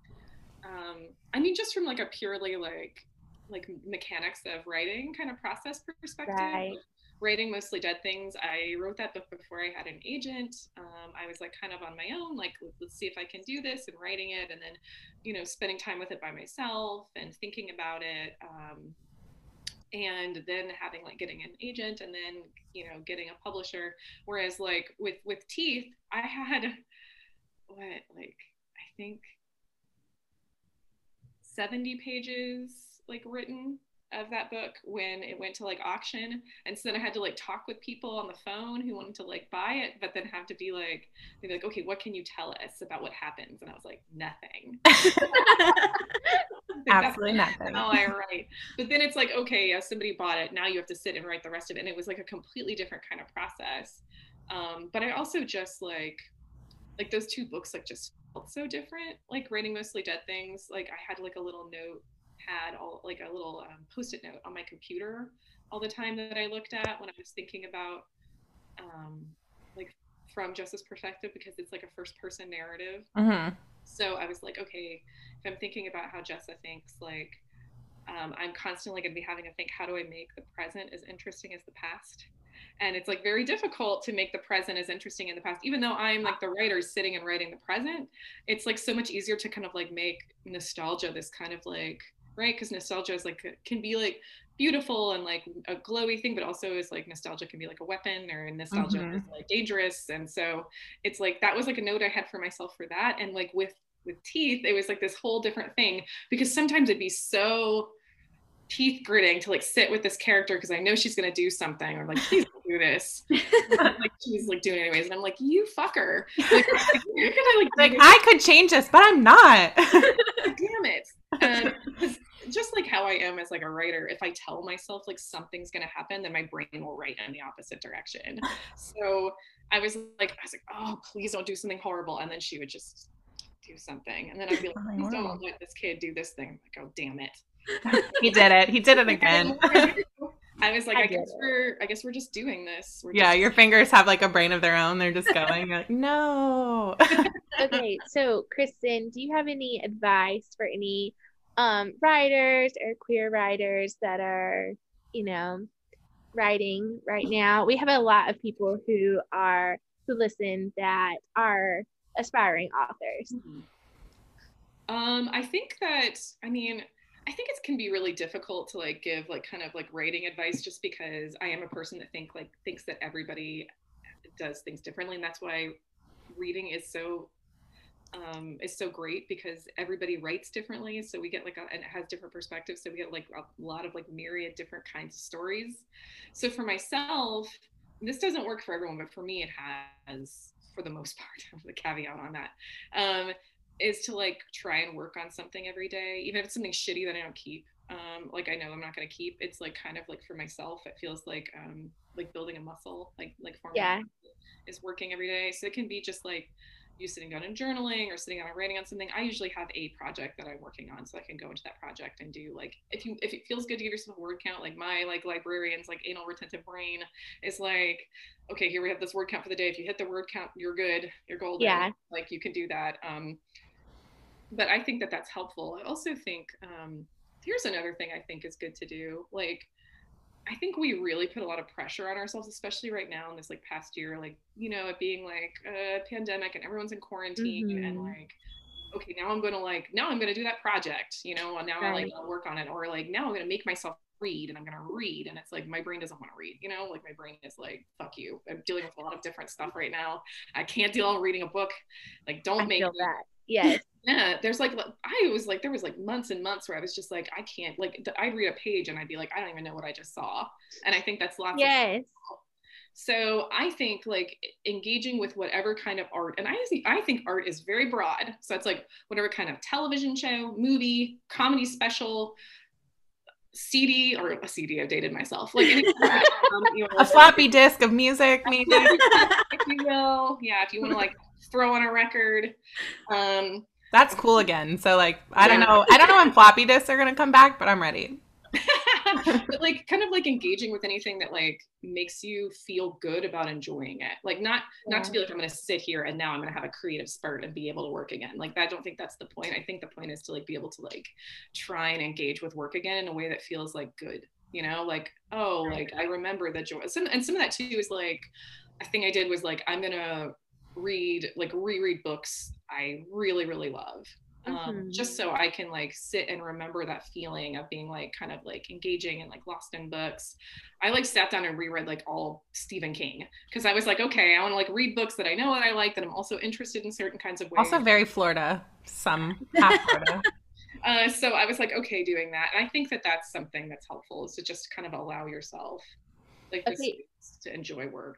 um, I mean just from like a purely like like mechanics of writing kind of process perspective. Right writing mostly dead things. I wrote that book before i had an agent. Um, i was like kind of on my own like let's see if i can do this and writing it and then you know spending time with it by myself and thinking about it um, and then having like getting an agent and then you know getting a publisher. Whereas like with with teeth i had what like i think 70 pages like written of that book when it went to like auction. And so then i had to like talk with people on the phone who wanted to like buy it but then have to be like they'd be like okay what can you tell us about what happens? And i was like nothing. [LAUGHS] Absolutely nothing. oh i write. But then it's like okay yeah somebody bought it. Now you have to sit and write the rest of it. And it was like a completely different kind of process. Um, but i also just like like those two books like just felt so different like writing mostly dead things. Like i had like a little note had all like a little um, post-it note on my computer all the time that I looked at when I was thinking about um, like from Jessa's perspective because it's like a first-person narrative. Mm-hmm. So I was like, okay, if I'm thinking about how Jessa thinks, like um, I'm constantly going to be having to think, how do I make the present as interesting as the past? and it's like very difficult to make the present as interesting in the past even though i'm like the writer sitting and writing the present it's like so much easier to kind of like make nostalgia this kind of like right because nostalgia is like can be like beautiful and like a glowy thing but also is like nostalgia can be like a weapon or nostalgia mm-hmm. is like dangerous and so it's like that was like a note i had for myself for that and like with with teeth it was like this whole different thing because sometimes it'd be so teeth gritting to like sit with this character because I know she's gonna do something or like please do this. [LAUGHS] like she's like doing anyways, and I'm like, you fucker. [LAUGHS] Like, I, like, like I could change this, but I'm not. [LAUGHS] Damn it. Um, [LAUGHS] just like how I am as like a writer, if I tell myself like something's gonna happen, then my brain will write in the opposite direction. [LAUGHS] So I was like, I was like, oh, please don't do something horrible, and then she would just do something, and then I'd be like, please don't let this kid do this thing. I'm like, oh, damn it. [LAUGHS] he did it. He did it again. I was like, I, I guess it. we're, I guess we're just doing this. We're yeah, just- your fingers have like a brain of their own. They're just going like, no. okay, so Kristen, do you have any advice for any um, writers or queer writers that are, you know, writing right now. We have a lot of people who are who listen that are aspiring authors. Mm-hmm. Um, I think that I mean, I think it can be really difficult to like give like kind of like writing advice just because I am a person that think like thinks that everybody does things differently and that's why reading is so um, is so great because everybody writes differently. So we get like, a, and it has different perspectives. So we get like a lot of like myriad different kinds of stories. So for myself, this doesn't work for everyone, but for me, it has for the most [LAUGHS] part, the caveat on that, um, is to like try and work on something every day, even if it's something shitty that I don't keep. Um, like I know I'm not going to keep. It's like kind of like for myself, it feels like um, like building a muscle, like like forming yeah. is working every day. So it can be just like you sitting down and journaling or sitting down and writing on something i usually have a project that i'm working on so i can go into that project and do like if you if it feels good to give yourself a word count like my like librarians like anal retentive brain is like okay here we have this word count for the day. If you hit the word count you're good you're golden. Yeah. Like you can do that um but i think that that's helpful. I also think um here's another thing i think is good to do like I think we really put a lot of pressure on ourselves, especially right now in this like past year, like, you know, it being like a pandemic and everyone's in quarantine mm-hmm. and like, okay, now I'm going to like, now I'm going to do that project, you know, and now right. I like I'll work on it. Or like, now I'm going to make myself read and I'm going to read. And it's like, my brain doesn't want to read, you know, like my brain is like, fuck you. I'm dealing with a lot of different stuff right now. I can't deal with reading a book. Like, don't I make that. Yes. yeah there's like i was like there was like months and months where i was just like i can't like i'd read a page and i'd be like i don't even know what i just saw. And i think that's lots yes. So i think like engaging with whatever kind of art and i i think art is very broad. So it's like whatever kind of television show movie comedy special CD or a CD. I've dated myself. Like any, um, you know, [LAUGHS] a floppy disk of music, maybe. if you will, yeah. If you want to like throw on a record, um, that's cool again. So like, I don't know. I don't know when floppy disks are gonna come back, but I'm ready. [LAUGHS] [LAUGHS] but like kind of like engaging with anything that like makes you feel good about enjoying it. Like not yeah. not to be like i'm going to sit here and now i'm going to have a creative spurt and be able to work again. Like i don't think that's the point. I think the point is to like be able to like try and engage with work again in a way that feels like good you know? Like oh like i remember the joy. Some, and some of that too is like a thing i did was like i'm going to read like reread books i really really love um, mm-hmm. just so I can like sit and remember that feeling of being like kind of like engaging and like lost in books. I like sat down and reread like all Stephen King because I was like, okay, I want to like read books that I know that I like that I'm also interested in certain kinds of ways. Also very Florida, some half Florida. [LAUGHS] uh, so I was like, okay, doing that. And I think that that's something that's helpful is to just kind of allow yourself like Okay. to enjoy work.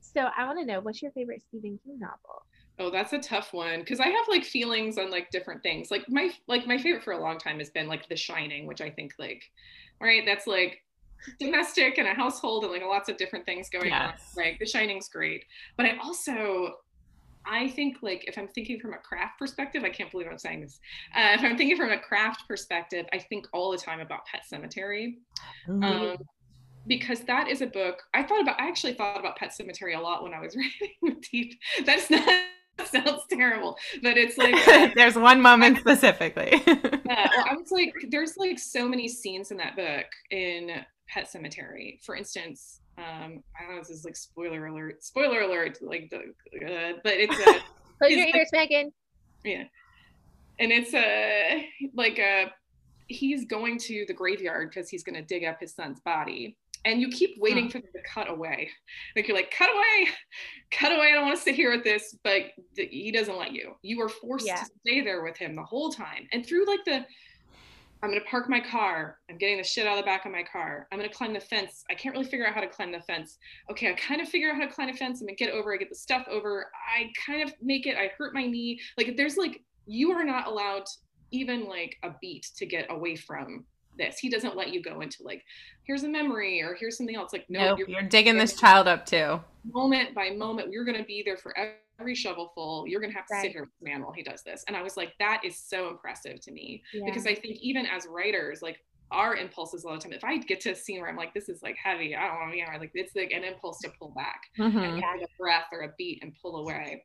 So I want to know what's your favorite Stephen King novel? Oh, that's a tough one because I have like feelings on like different things. Like my like my favorite for a long time has been like The Shining, which I think like, right, that's like domestic and a household and like lots of different things going on. Like The Shining's great, but I also I think like if I'm thinking from a craft perspective, I can't believe I'm saying this. Uh, if I'm thinking from a craft perspective, I think all the time about Pet Sematary um, because that is a book I thought about. I actually thought about Pet Sematary a lot when I was [LAUGHS] writing Deep. That's not [LAUGHS] sounds terrible, but it's [LAUGHS] like uh, There's one moment specifically. [LAUGHS] yeah, well, I was like, there's like so many scenes in that book in Pet Sematary. For instance, um, I don't know. This is like spoiler alert. Spoiler alert. Like the, uh, but it's a. Close Is your ears, Megan. Yeah. And it's a like a he's going to the graveyard because he's going to dig up his son's body. And you keep waiting for them to cut away. Like you're like, cut away, cut away. I don't want to sit here with this, but th- he doesn't let you. You are forced Yeah. to stay there with him the whole time. And through like the, I'm gonna park my car. I'm getting the shit out of the back of my car. I'm gonna climb the fence. I can't really figure out how to climb the fence. Okay, I kind of figure out how to climb the fence. I'm gonna get over. I get the stuff over. I kind of make it. I hurt my knee. Like there's like you are not allowed even like a beat to get away from this. He doesn't let you go into like here's a memory or here's something else. Like no, nope, you're digging this child up too. moment by moment. You're gonna be there for every shovelful. You're gonna have to Right. sit here with this man while he does this. And I was like, that is so impressive to me Yeah. because I think even as writers, like our impulses a lot of time, if I get to a scene where I'm like, this is like heavy, I don't want to be here, like it's like an impulse to pull back Mhm. and take a breath or a beat and pull away.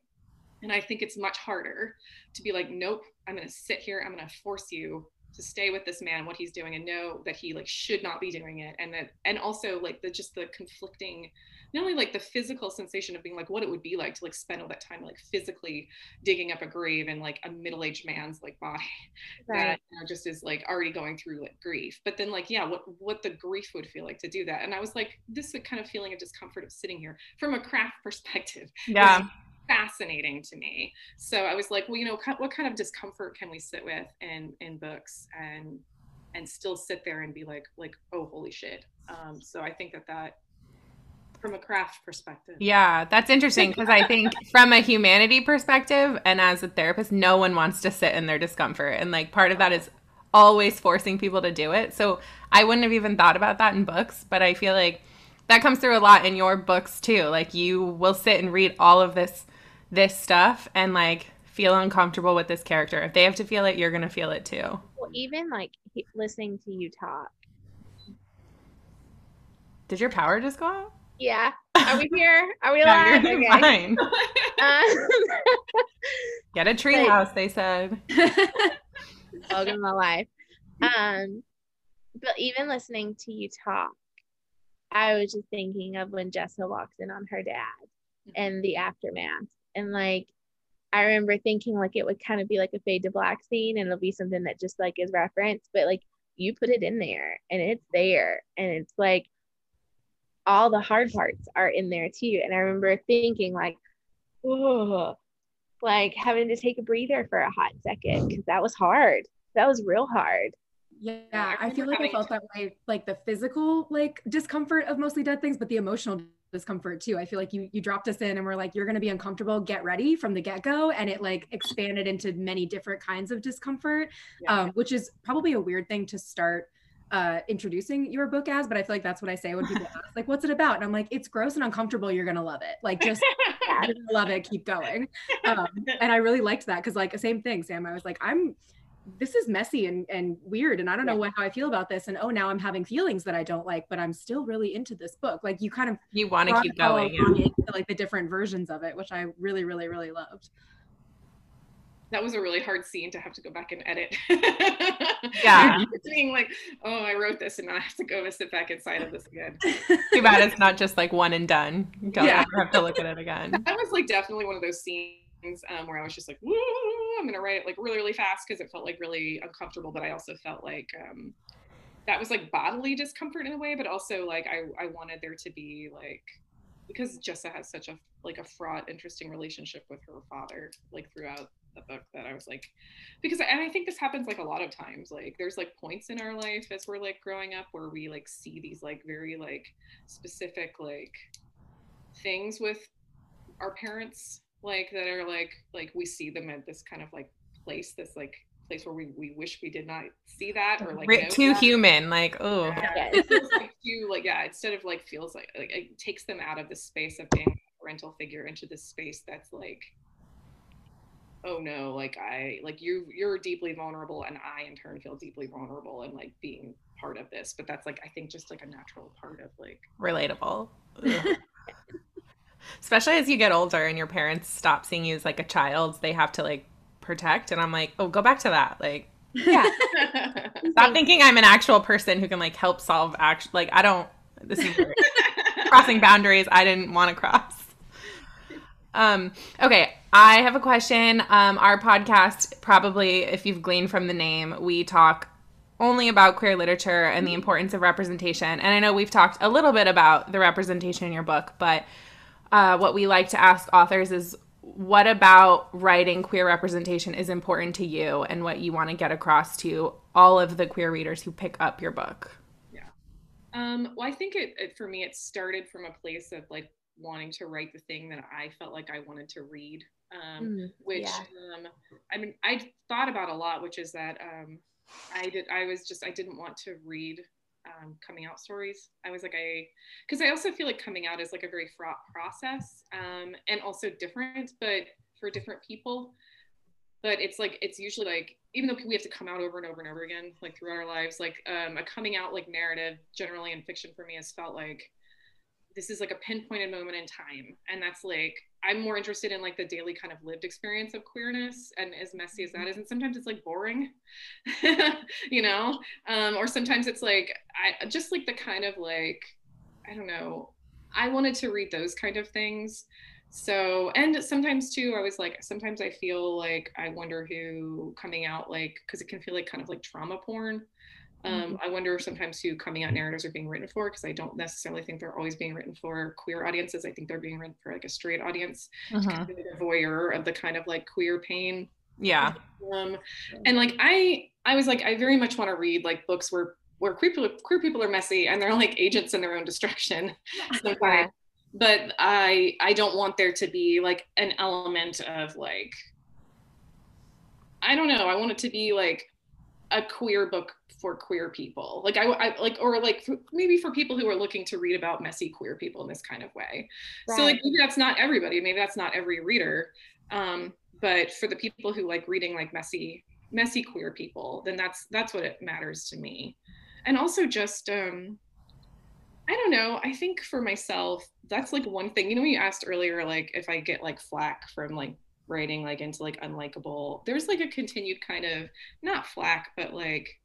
And I think it's much harder to be like, nope, I'm gonna sit here, I'm gonna force you to stay with this man and what he's doing and know that he like should not be doing it and that and also like the just the conflicting not only like the physical sensation of being like what it would be like to like spend all that time like physically digging up a grave in like a middle-aged man's like body [LAUGHS] Right. that you know, just is like already going through like grief but then like yeah what what the grief would feel like to do that and i was like this kind of feeling of discomfort of sitting here from a craft [LAUGHS] perspective Yeah. Fascinating to me so i was like well you know what kind of discomfort can we sit with in in books and and still sit there and be like like oh holy shit um so i think that that from a craft perspective Yeah, that's interesting because I think from a humanity perspective and as a therapist, no one wants to sit in their discomfort. And like part of that is always forcing people to do it. So I wouldn't have even thought about that in books, but I feel like that comes through a lot in your books too. Like you will sit and read all of this this stuff and like feel uncomfortable with this character. If they have to feel it, you're going to feel it too. Well, even like listening to you talk. Did your power just go out? Yeah. Are we here? Are we [LAUGHS] live? you're Okay. fine. [LAUGHS] Um, Get a [LAUGHS] treehouse, they said. welcome to my life. Um, but even listening to you talk, I was just thinking of when Jessa walks in on her dad and the aftermath. And like, I remember thinking like it would kind of be like a fade to black scene and it'll be something that just like is referenced, but like you put it in there and it's there. And it's like all the hard parts are in there too. And I remember thinking like, oh, like having to take a breather for a hot second because that was hard. That was real hard. Yeah, I I feel like I felt that way, like the physical like discomfort of mostly dead things, but the emotional discomfort too. I feel like you you dropped us in and we're like, you're gonna be uncomfortable, get ready from the get-go. And it like expanded into many different kinds of discomfort, Yeah. um, which is probably a weird thing to start uh introducing your book as, but I feel like that's what I say when people [LAUGHS] ask, like, what's it about? And I'm like, it's gross and uncomfortable, you're gonna love it. Like just [LAUGHS] love it, keep going. Um, and I really liked that because like same thing, Sam. I was like, I'm this is messy and, and weird and I don't know what, how I feel about this. And oh, now I'm having feelings that I don't like, but I'm still really into this book. Like you kind of You want to keep going. yeah. into, like the different versions of it, which I really, really, really loved. that was a really hard scene to have to go back and edit. [LAUGHS] Yeah. [LAUGHS] Being like, oh, I wrote this and now I have to go and sit back inside of this again. [LAUGHS] Too bad it's not just like one and done. You don't Yeah. ever have to look at it again. That was like definitely one of those scenes um, where I was just like, I'm gonna write it like really, really fast because it felt like really uncomfortable, but I also felt like um, that was like bodily discomfort in a way, but also like I, I wanted there to be like because Jessa has such a like a fraught, interesting relationship with her father, like throughout the book that I was like, because and I think this happens like a lot of times. Like there's like points in our life as we're like growing up where we like see these like very like specific like things with our parents like that are like like we see them at this kind of like place this like place where we, we wish we did not see that or like Ri- too human like oh yeah, it like too like yeah instead of like feels like like it takes them out of the space of being a parental figure into this space that's like oh no like i like you you're deeply vulnerable and i in turn feel deeply vulnerable and like being part of this but that's like i think just like a natural part of like relatable [LAUGHS] [LAUGHS] especially as you get older and your parents stop seeing you as like a child they have to like protect. And i'm like oh go back to that. Like Yeah. [LAUGHS] stop thinking i'm an actual person who can like help solve act like i don't this is [LAUGHS] crossing boundaries i didn't want to cross. Um okay i have a question. Um our podcast probably if you've gleaned from the name we talk only about queer literature and the importance of representation. And i know we've talked a little bit about the representation in your book but uh, what we like to ask authors is what about writing queer representation is important to you and what you want to get across to all of the queer readers who pick up your book Yeah. Um, well, I think it, it for me it started from a place of like wanting to write the thing that I felt like I wanted to read, um, Mm, which yeah. um, I mean I thought about a lot, which is that um, I did I was just I didn't want to read um, coming out stories. I was like I because I also feel like coming out is like a very fraught process um, and also different, but for different people. But it's like it's usually like even though we have to come out over and over and over again like throughout our lives like um, a coming out like narrative generally in fiction for me has felt like this is like a pinpointed moment in time and that's like i'm more interested in like the daily kind of lived experience of queerness and as messy as that is and sometimes it's like boring [LAUGHS] you know? Um, or sometimes it's like i just like the kind of like i don't know i wanted to read those kind of things. So and sometimes too i was like sometimes i feel like i wonder who coming out like because it can feel like kind of like trauma porn um, I wonder sometimes who coming out narratives are being written for because I don't necessarily think they're always being written for queer audiences. I think they're being written for like a straight audience, Mhm. kind of a voyeur of the kind of like queer pain. yeah Um, and like I, I was like, I very much want to read like books where where queer people, queer people are messy and they're like agents in their own destruction. [LAUGHS] sometimes. But I, I don't want there to be like an element of like, I don't know. I want it to be like a queer book for queer people. Like I, I like or like for, maybe for people who are looking to read about messy queer people in this kind of way. So like maybe that's not everybody maybe that's not every reader um but for the people who like reading like messy messy queer people then that's that's what it matters to me. And also just um i don't know i think for myself that's like one thing you know you asked earlier like if i get like flack from like writing like into like unlikable there's like a continued kind of not flack but like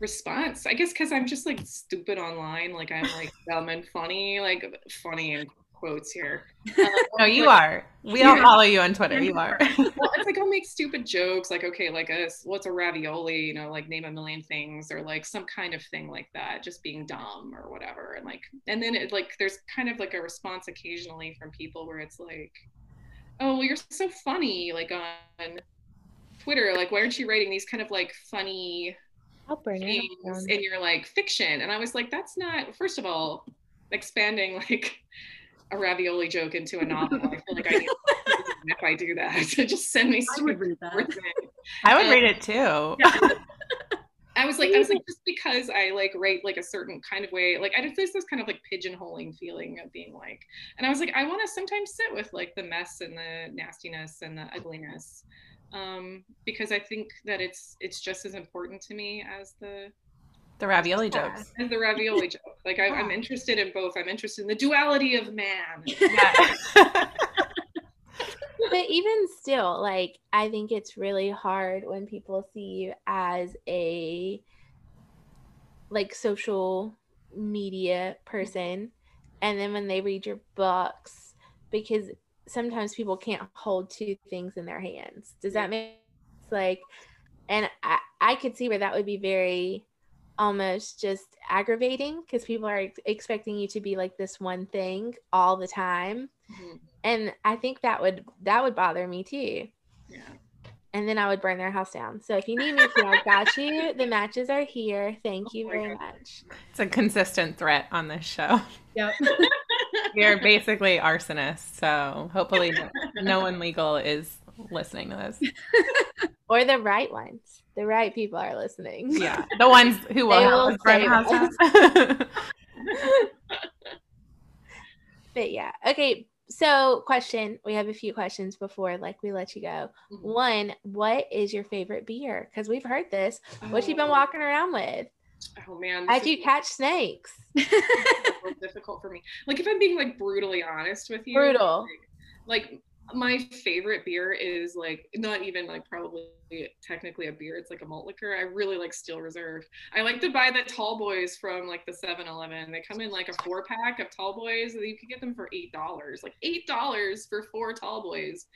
response. I guess because i'm just like stupid online like i'm like dumb and funny like funny in quotes here. Um, [LAUGHS] no you like- are. We all Yeah. follow you on twitter. You are. [LAUGHS] [LAUGHS] Well, it's like I'll make stupid jokes, like okay, like a what's a ravioli, you know, like name a million things, or like some kind of thing like that, just being dumb or whatever, and like, and then it like there's kind of like a response occasionally from people where it's like, oh, well, you're so funny, like on Twitter, like why aren't you writing these kind of like funny I'll bring it things down. in your like fiction? And I was like, that's not. First of all, expanding [LAUGHS] like a ravioli joke into a novel. I feel like I need [LAUGHS] if I do that. [LAUGHS] So just send me I would read that. i would Uh, read it too I was like, I was like, just because I like write like a certain kind of way, like I just there's this kind of like pigeonholing feeling of being like, and I was like, I want to sometimes sit with like the mess and the nastiness and the ugliness, um, because I think that it's it's just as important to me as the the ravioli Yeah. jokes as the ravioli [LAUGHS] joke. Like I, I'm interested in both. I'm interested in the duality of man. yeah. [LAUGHS] but even still like i think it's really hard when people see you as a like social media person and then when they read your books because sometimes people can't hold two things in their hands does that make sense? like and i i could see where that would be very almost just aggravating because people are ex- expecting you to be like this one thing all the time Mhm. and i think that would that would bother me too Yeah. and then I would burn their house down. So if you need me to, I got you. The matches are here. Thank [LAUGHS] you Oh my very God. much. It's a consistent threat on this show. Yep. [LAUGHS] We are [LAUGHS] basically arsonists, so hopefully no, one legal is listening to this. Or the right ones. The right people are listening. Yeah, the ones who [LAUGHS] will help will us burn save house us. down. But yeah. Okay. So question. We have a few questions before like we let you go. Mhm. One, what is your favorite beer? Because we've heard this. What you been Oh, walking around with? Oh man, How'd you catch snakes? [LAUGHS] difficult for me. Like if I'm being like brutally honest with you, Brutal. Like, like, my favorite beer is like not even like probably technically a beer. It's like a malt liquor. I really like Steel Reserve. I like to buy the Tall Boys from like the 7-Eleven. They come in like a four pack of Tall Boys. You can get them for eight dollars. Like eight dollars for four Tall Boys.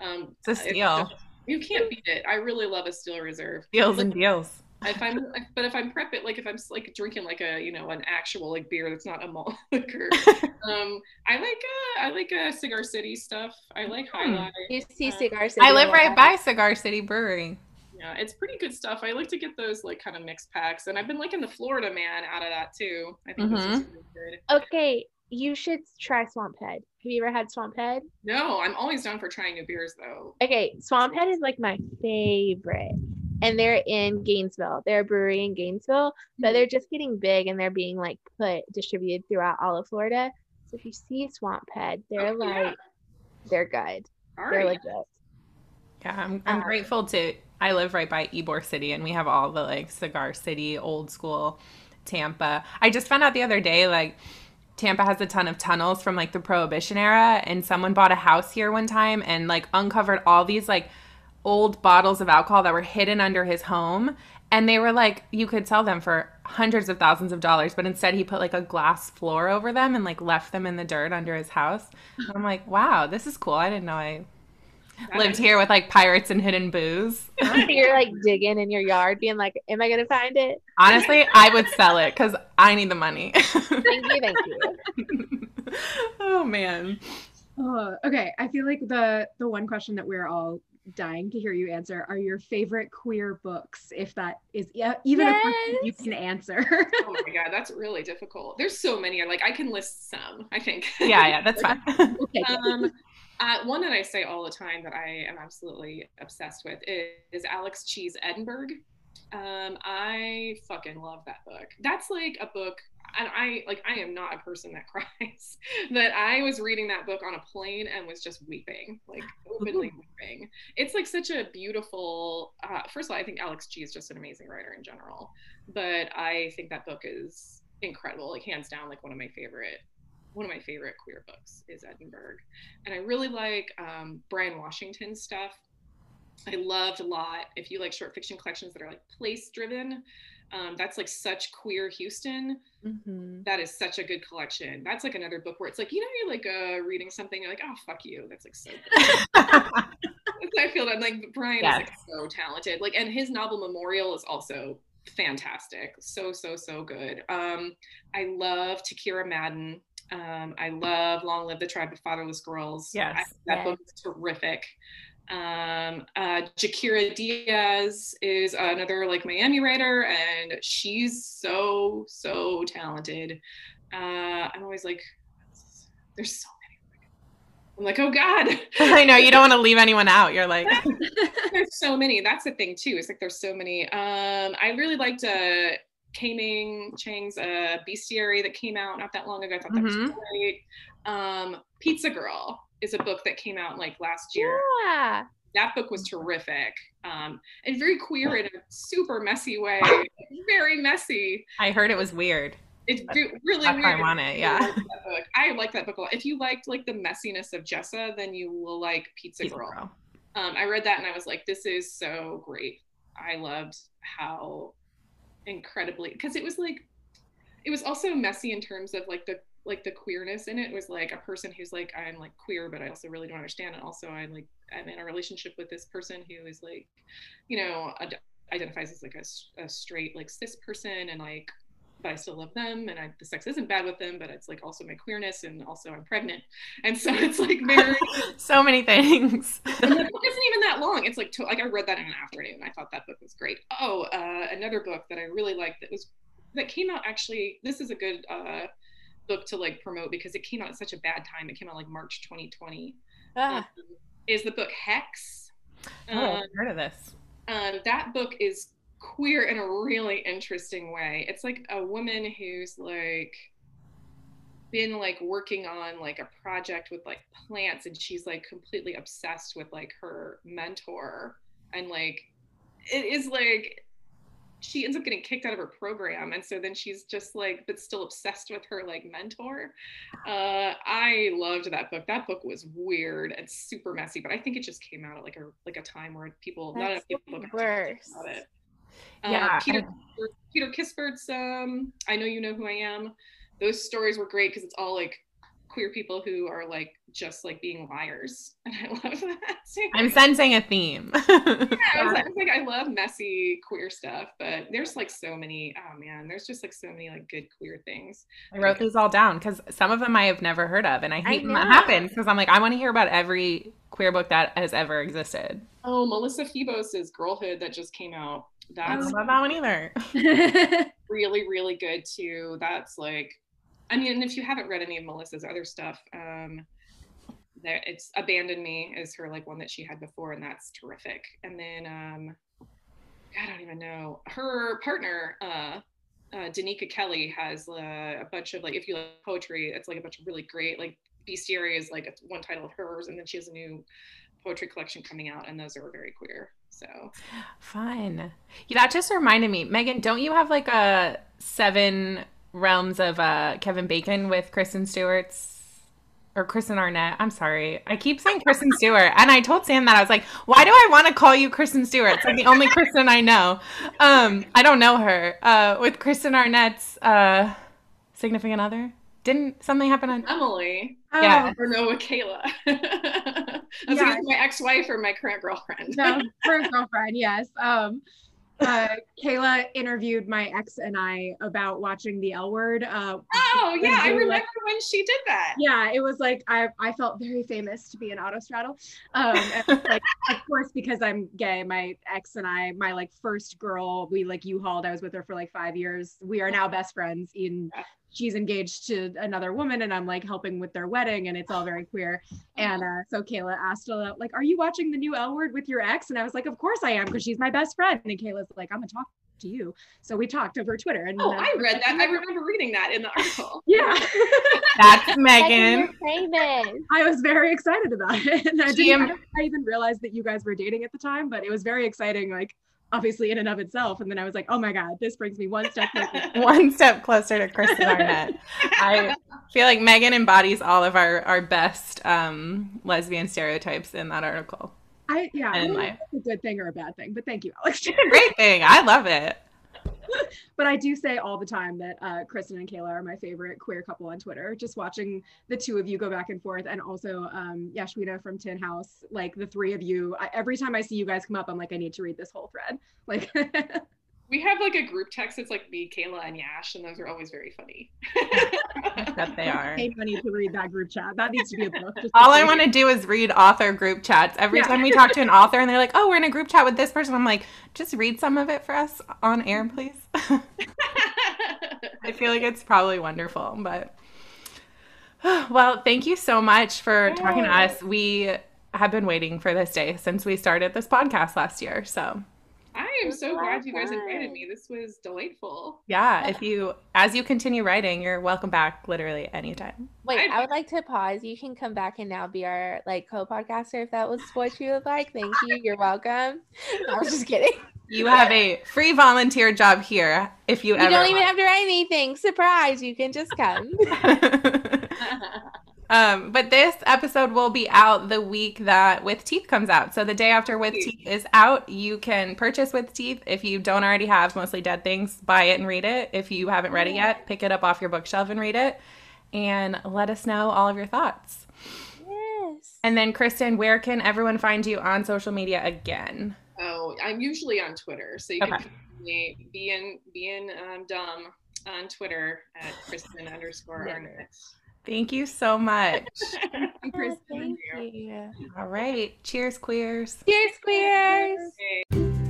Um, It's a steal. you can't beat it. I really love a Steel Reserve Deals and deals. If I'm, but if I'm prepping, like if I'm like drinking like a, you know, an actual like beer that's not a malt [LAUGHS] liquor, [LAUGHS] um, I like, uh, I like uh, Cigar City stuff. I like Hmm. Highlight. You see Uh, Cigar City. I live right by Cigar City Brewery. Yeah, it's pretty good stuff. I like to get those like kind of mixed packs, and I've been liking the Florida Man out of that too. I think this is Mhm. really good. Okay, you should try Swamp Head. Have you ever had Swamp Head? No, I'm always down for trying new beers though. Okay, Swamp Head is like my favorite. And they're in Gainesville. They're a brewery in Gainesville, but they're just getting big and they're being like put distributed throughout all of Florida. So if you see Swamp Head, they're Oh, yeah. like they're good. All They're right. legit. Yeah, I'm, I'm Um, grateful to. I live right by Ybor City, and we have all the like Cigar City, old school Tampa. I just found out the other day, like Tampa has a ton of tunnels from like the Prohibition era, and someone bought a house here one time and like uncovered all these like old bottles of alcohol that were hidden under his home. And they were like, you could sell them for hundreds of thousands of dollars, but instead he put like a glass floor over them and like left them in the dirt under his house. And I'm like, wow, this is cool. I didn't know I lived here with like pirates and hidden booze. [LAUGHS] You're like digging in your yard, being like, Am I gonna find it? Honestly, I would sell it because I need the money. Thank you, thank you. [LAUGHS] oh man. Oh, okay. I feel like the the one question that we're all dying to hear you answer are your favorite queer books, if that is yeah, even a question you can answer. Oh my god, that's really difficult. There's so many. Like I can list some. I think. Yeah, yeah, that's fine. [LAUGHS] okay. um, uh, one that I say all the time that I am absolutely obsessed with is, is Alex Chee's Edinburgh. Um, I fucking love that book. That's like a book, and I like I am not a person that cries, [LAUGHS] but I was reading that book on a plane and was just weeping, like openly [LAUGHS] weeping. It's like such a beautiful. Uh, first of all, I think Alex Chee is just an amazing writer in general, but I think that book is incredible, like hands down, like one of my favorite one of my favorite queer books is Edinburgh. And I really like um, Bryan Washington stuff. I loved a lot. If you like short fiction collections that are like place driven, um, that's like such queer Houston. Mhm. That is such a good collection. That's like another book where it's like, you know, you're like uh, reading something, you're like, oh, fuck you. That's like so good. [LAUGHS] I feel that like Bryan Yes. is like so talented. Like, and his novel Memorial is also fantastic. So so so good. Um, I love T Kira Madden. Um, I love Long Live the Tribe of Fatherless Girls. Yes. I- that Yes. book is terrific. Um, uh, Jaquira Díaz is another like Miami writer, and she's so so talented. Uh, I'm always like, there's so many. I'm like, oh God. [LAUGHS] I know you don't want to leave anyone out. You're like, [LAUGHS] [LAUGHS] there's so many. That's the thing too. It's like there's so many. Um, I really liked uh K-Ming Chang's uh Bestiary that came out not that long ago. I thought that was Mhm. great. Um, Pizza Girl is a book that came out like last year. Yeah. That book was terrific. Um, and very queer in a super messy way. [LAUGHS] Very messy. I heard it was weird. It's re- really That's weird. I want it. Yeah. I like that book. I like that book a lot. If you liked like the messiness of Jessa, then you will like Pizza, Pizza Girl. Girl. Um, I read that and I was like, this is so great. I loved how incredibly because it was like it was also messy in terms of like the like the queerness in it. Was like a person who's like I'm like queer, but I also really don't understand. And also I'm like I'm in a relationship with this person who is like, you know, ad- identifies as like a, a straight like cis person and like but I still love them, and I, the sex isn't bad with them, but it's like also my queerness, and also I'm pregnant, and so it's like very [LAUGHS] so many things. and the book isn't even that long. It's like to, like I read that in an afternoon. I thought that book was great. Oh, uh, another book that I really liked that was that came out actually. This is a good uh, book to like promote because it came out at such a bad time. It came out like March 2020. Ah, Um, is the book Hex? Oh, Um, I've heard of this. um, that book is queer in a really interesting way. It's like a woman who's like been like working on like a project with like plants and she's like completely obsessed with like her mentor and like it is like she ends up getting kicked out of her program and so then she's just like but still obsessed with her like mentor uh i loved that book that book was weird and super messy but i think it just came out at like a like a time where people not enough That's people got worse. about it Yeah, uh, Peter I- Peter Kispert's um, "I Know You Know Who I Am." Those stories were great because it's all like queer people who are like just like being liars, [LAUGHS] and I love that. too. I'm sensing a theme. [LAUGHS] Yeah, I was, [LAUGHS] I was like, I love messy queer stuff, but there's like so many. Oh man, there's just like so many like good queer things. I wrote these all down because some of them I have never heard of, and I hate when that know. happens because I'm like, I want to hear about every queer book that has ever existed. Oh, Melissa Febos's Girlhood that just came out. I That's don't love that one either. really really good too that's like i mean and if you haven't read any of melissa's other stuff um there it's abandon me is her like one that she had before and that's terrific and then um i don't even know her partner uh uh, Donika Kelly has uh, a bunch of like, if you like poetry, it's like a bunch of really great like bestiary is like one title of hers, and then she has a new poetry collection coming out, and those are very queer. So Fun. Yeah, that just reminded me, Megan. Don't you have like a seven realms of uh, Kevin Bacon with Kristen Stewart's or Kristen Arnett? I'm sorry, I keep saying Kristen [LAUGHS] Stewart, and I told Sam that I was like, why do I want to call you Kristen Stewart? It's like the only Kristen I know. Um, I don't know her. Uh, with Kristen Arnett's uh, significant other, didn't something happen on? Emily, Yeah. or no, with Kayla. [LAUGHS] I was Yeah. like, my ex-wife or my current girlfriend? no, [LAUGHS] first girlfriend, yes. Um, uh, Kayla interviewed my ex and I about watching the L Word. Uh, Oh yeah, I remember like- when she did that. yeah, it was like I I felt very famous to be an autostraddle. Um, like of course because I'm gay, my ex and I, my like first girl, we like U-hauled. I was with her for like five years. We are now best friends. In she's engaged to another woman, and I'm like helping with their wedding, and it's all very queer. And uh, so Kayla asked, uh, like, "Are you watching the new L Word with your ex?" And I was like, "Of course I am, because she's my best friend." And Kayla's like, "I'm gonna talk to you." So we talked over Twitter. And Oh, uh, I read that. I remember reading that in the [LAUGHS] article. yeah. [LAUGHS] That's Megan, Megan. famous. [LAUGHS] I was very excited about it. And I, didn't, I don't I even realized that you guys were dating at the time, but it was very exciting, like obviously in and of itself. And then I was like, oh my God, this brings me one step closer. [LAUGHS] One step closer to Kristen Arnett. I feel like Megan embodies all of our, our best um, lesbian stereotypes in that article. I yeah, I don't know if it's a good thing or a bad thing, but thank you, Alex. It's a great thing. I love it. [LAUGHS] but I do say all the time that uh, Kristen and Kayla are my favorite queer couple on Twitter. Just watching the two of you go back and forth, and also um, Yashwina from Tin House, like the three of you. I, every time I see you guys come up, I'm like, I need to read this whole thread. Like, [LAUGHS] We have like a group text. It's like me, Kayla, and Yash, and those are always very funny. [LAUGHS] That they are. pay money to read that group chat. That needs to be a book. just All I want to do is read author group chats. Every Yeah. time we talk to an author and they're like, oh, we're in a group chat with this person, I'm like, just read some of it for us on air, please. [LAUGHS] I feel like it's probably wonderful, but [SIGHS] well, thank you so much for talking to us. We have been waiting for this day since we started this podcast last year. So, I am so glad of you guys invited me. This was delightful. yeah, if you as you continue writing, you're welcome back literally anytime. Wait, I- I would like to pause. You can come back and now be our like co-podcaster if that was what you would like. Thank you. You're welcome. [LAUGHS] I was just kidding. You have a free volunteer job here if you, ever You ever don't even have to write anything. Surprise! You can just come. [LAUGHS] [LAUGHS] Um, but this episode will be out the week that With Teeth comes out. So the day after With Teeth is out, you can purchase With Teeth. If you don't already have Mostly Dead Things, buy it and read it. If you haven't read it yet, pick it up off your bookshelf and read it. And let us know all of your thoughts. yes. And then, Kristen, where can everyone find you on social media again? oh, I'm usually on Twitter, so you can Okay. find me being being um, dumb on Twitter at Kristen underscore. Arnett. Thank you so much. [LAUGHS] Kristen, Thank you. All right. Cheers, queers. Cheers, queers. Okay.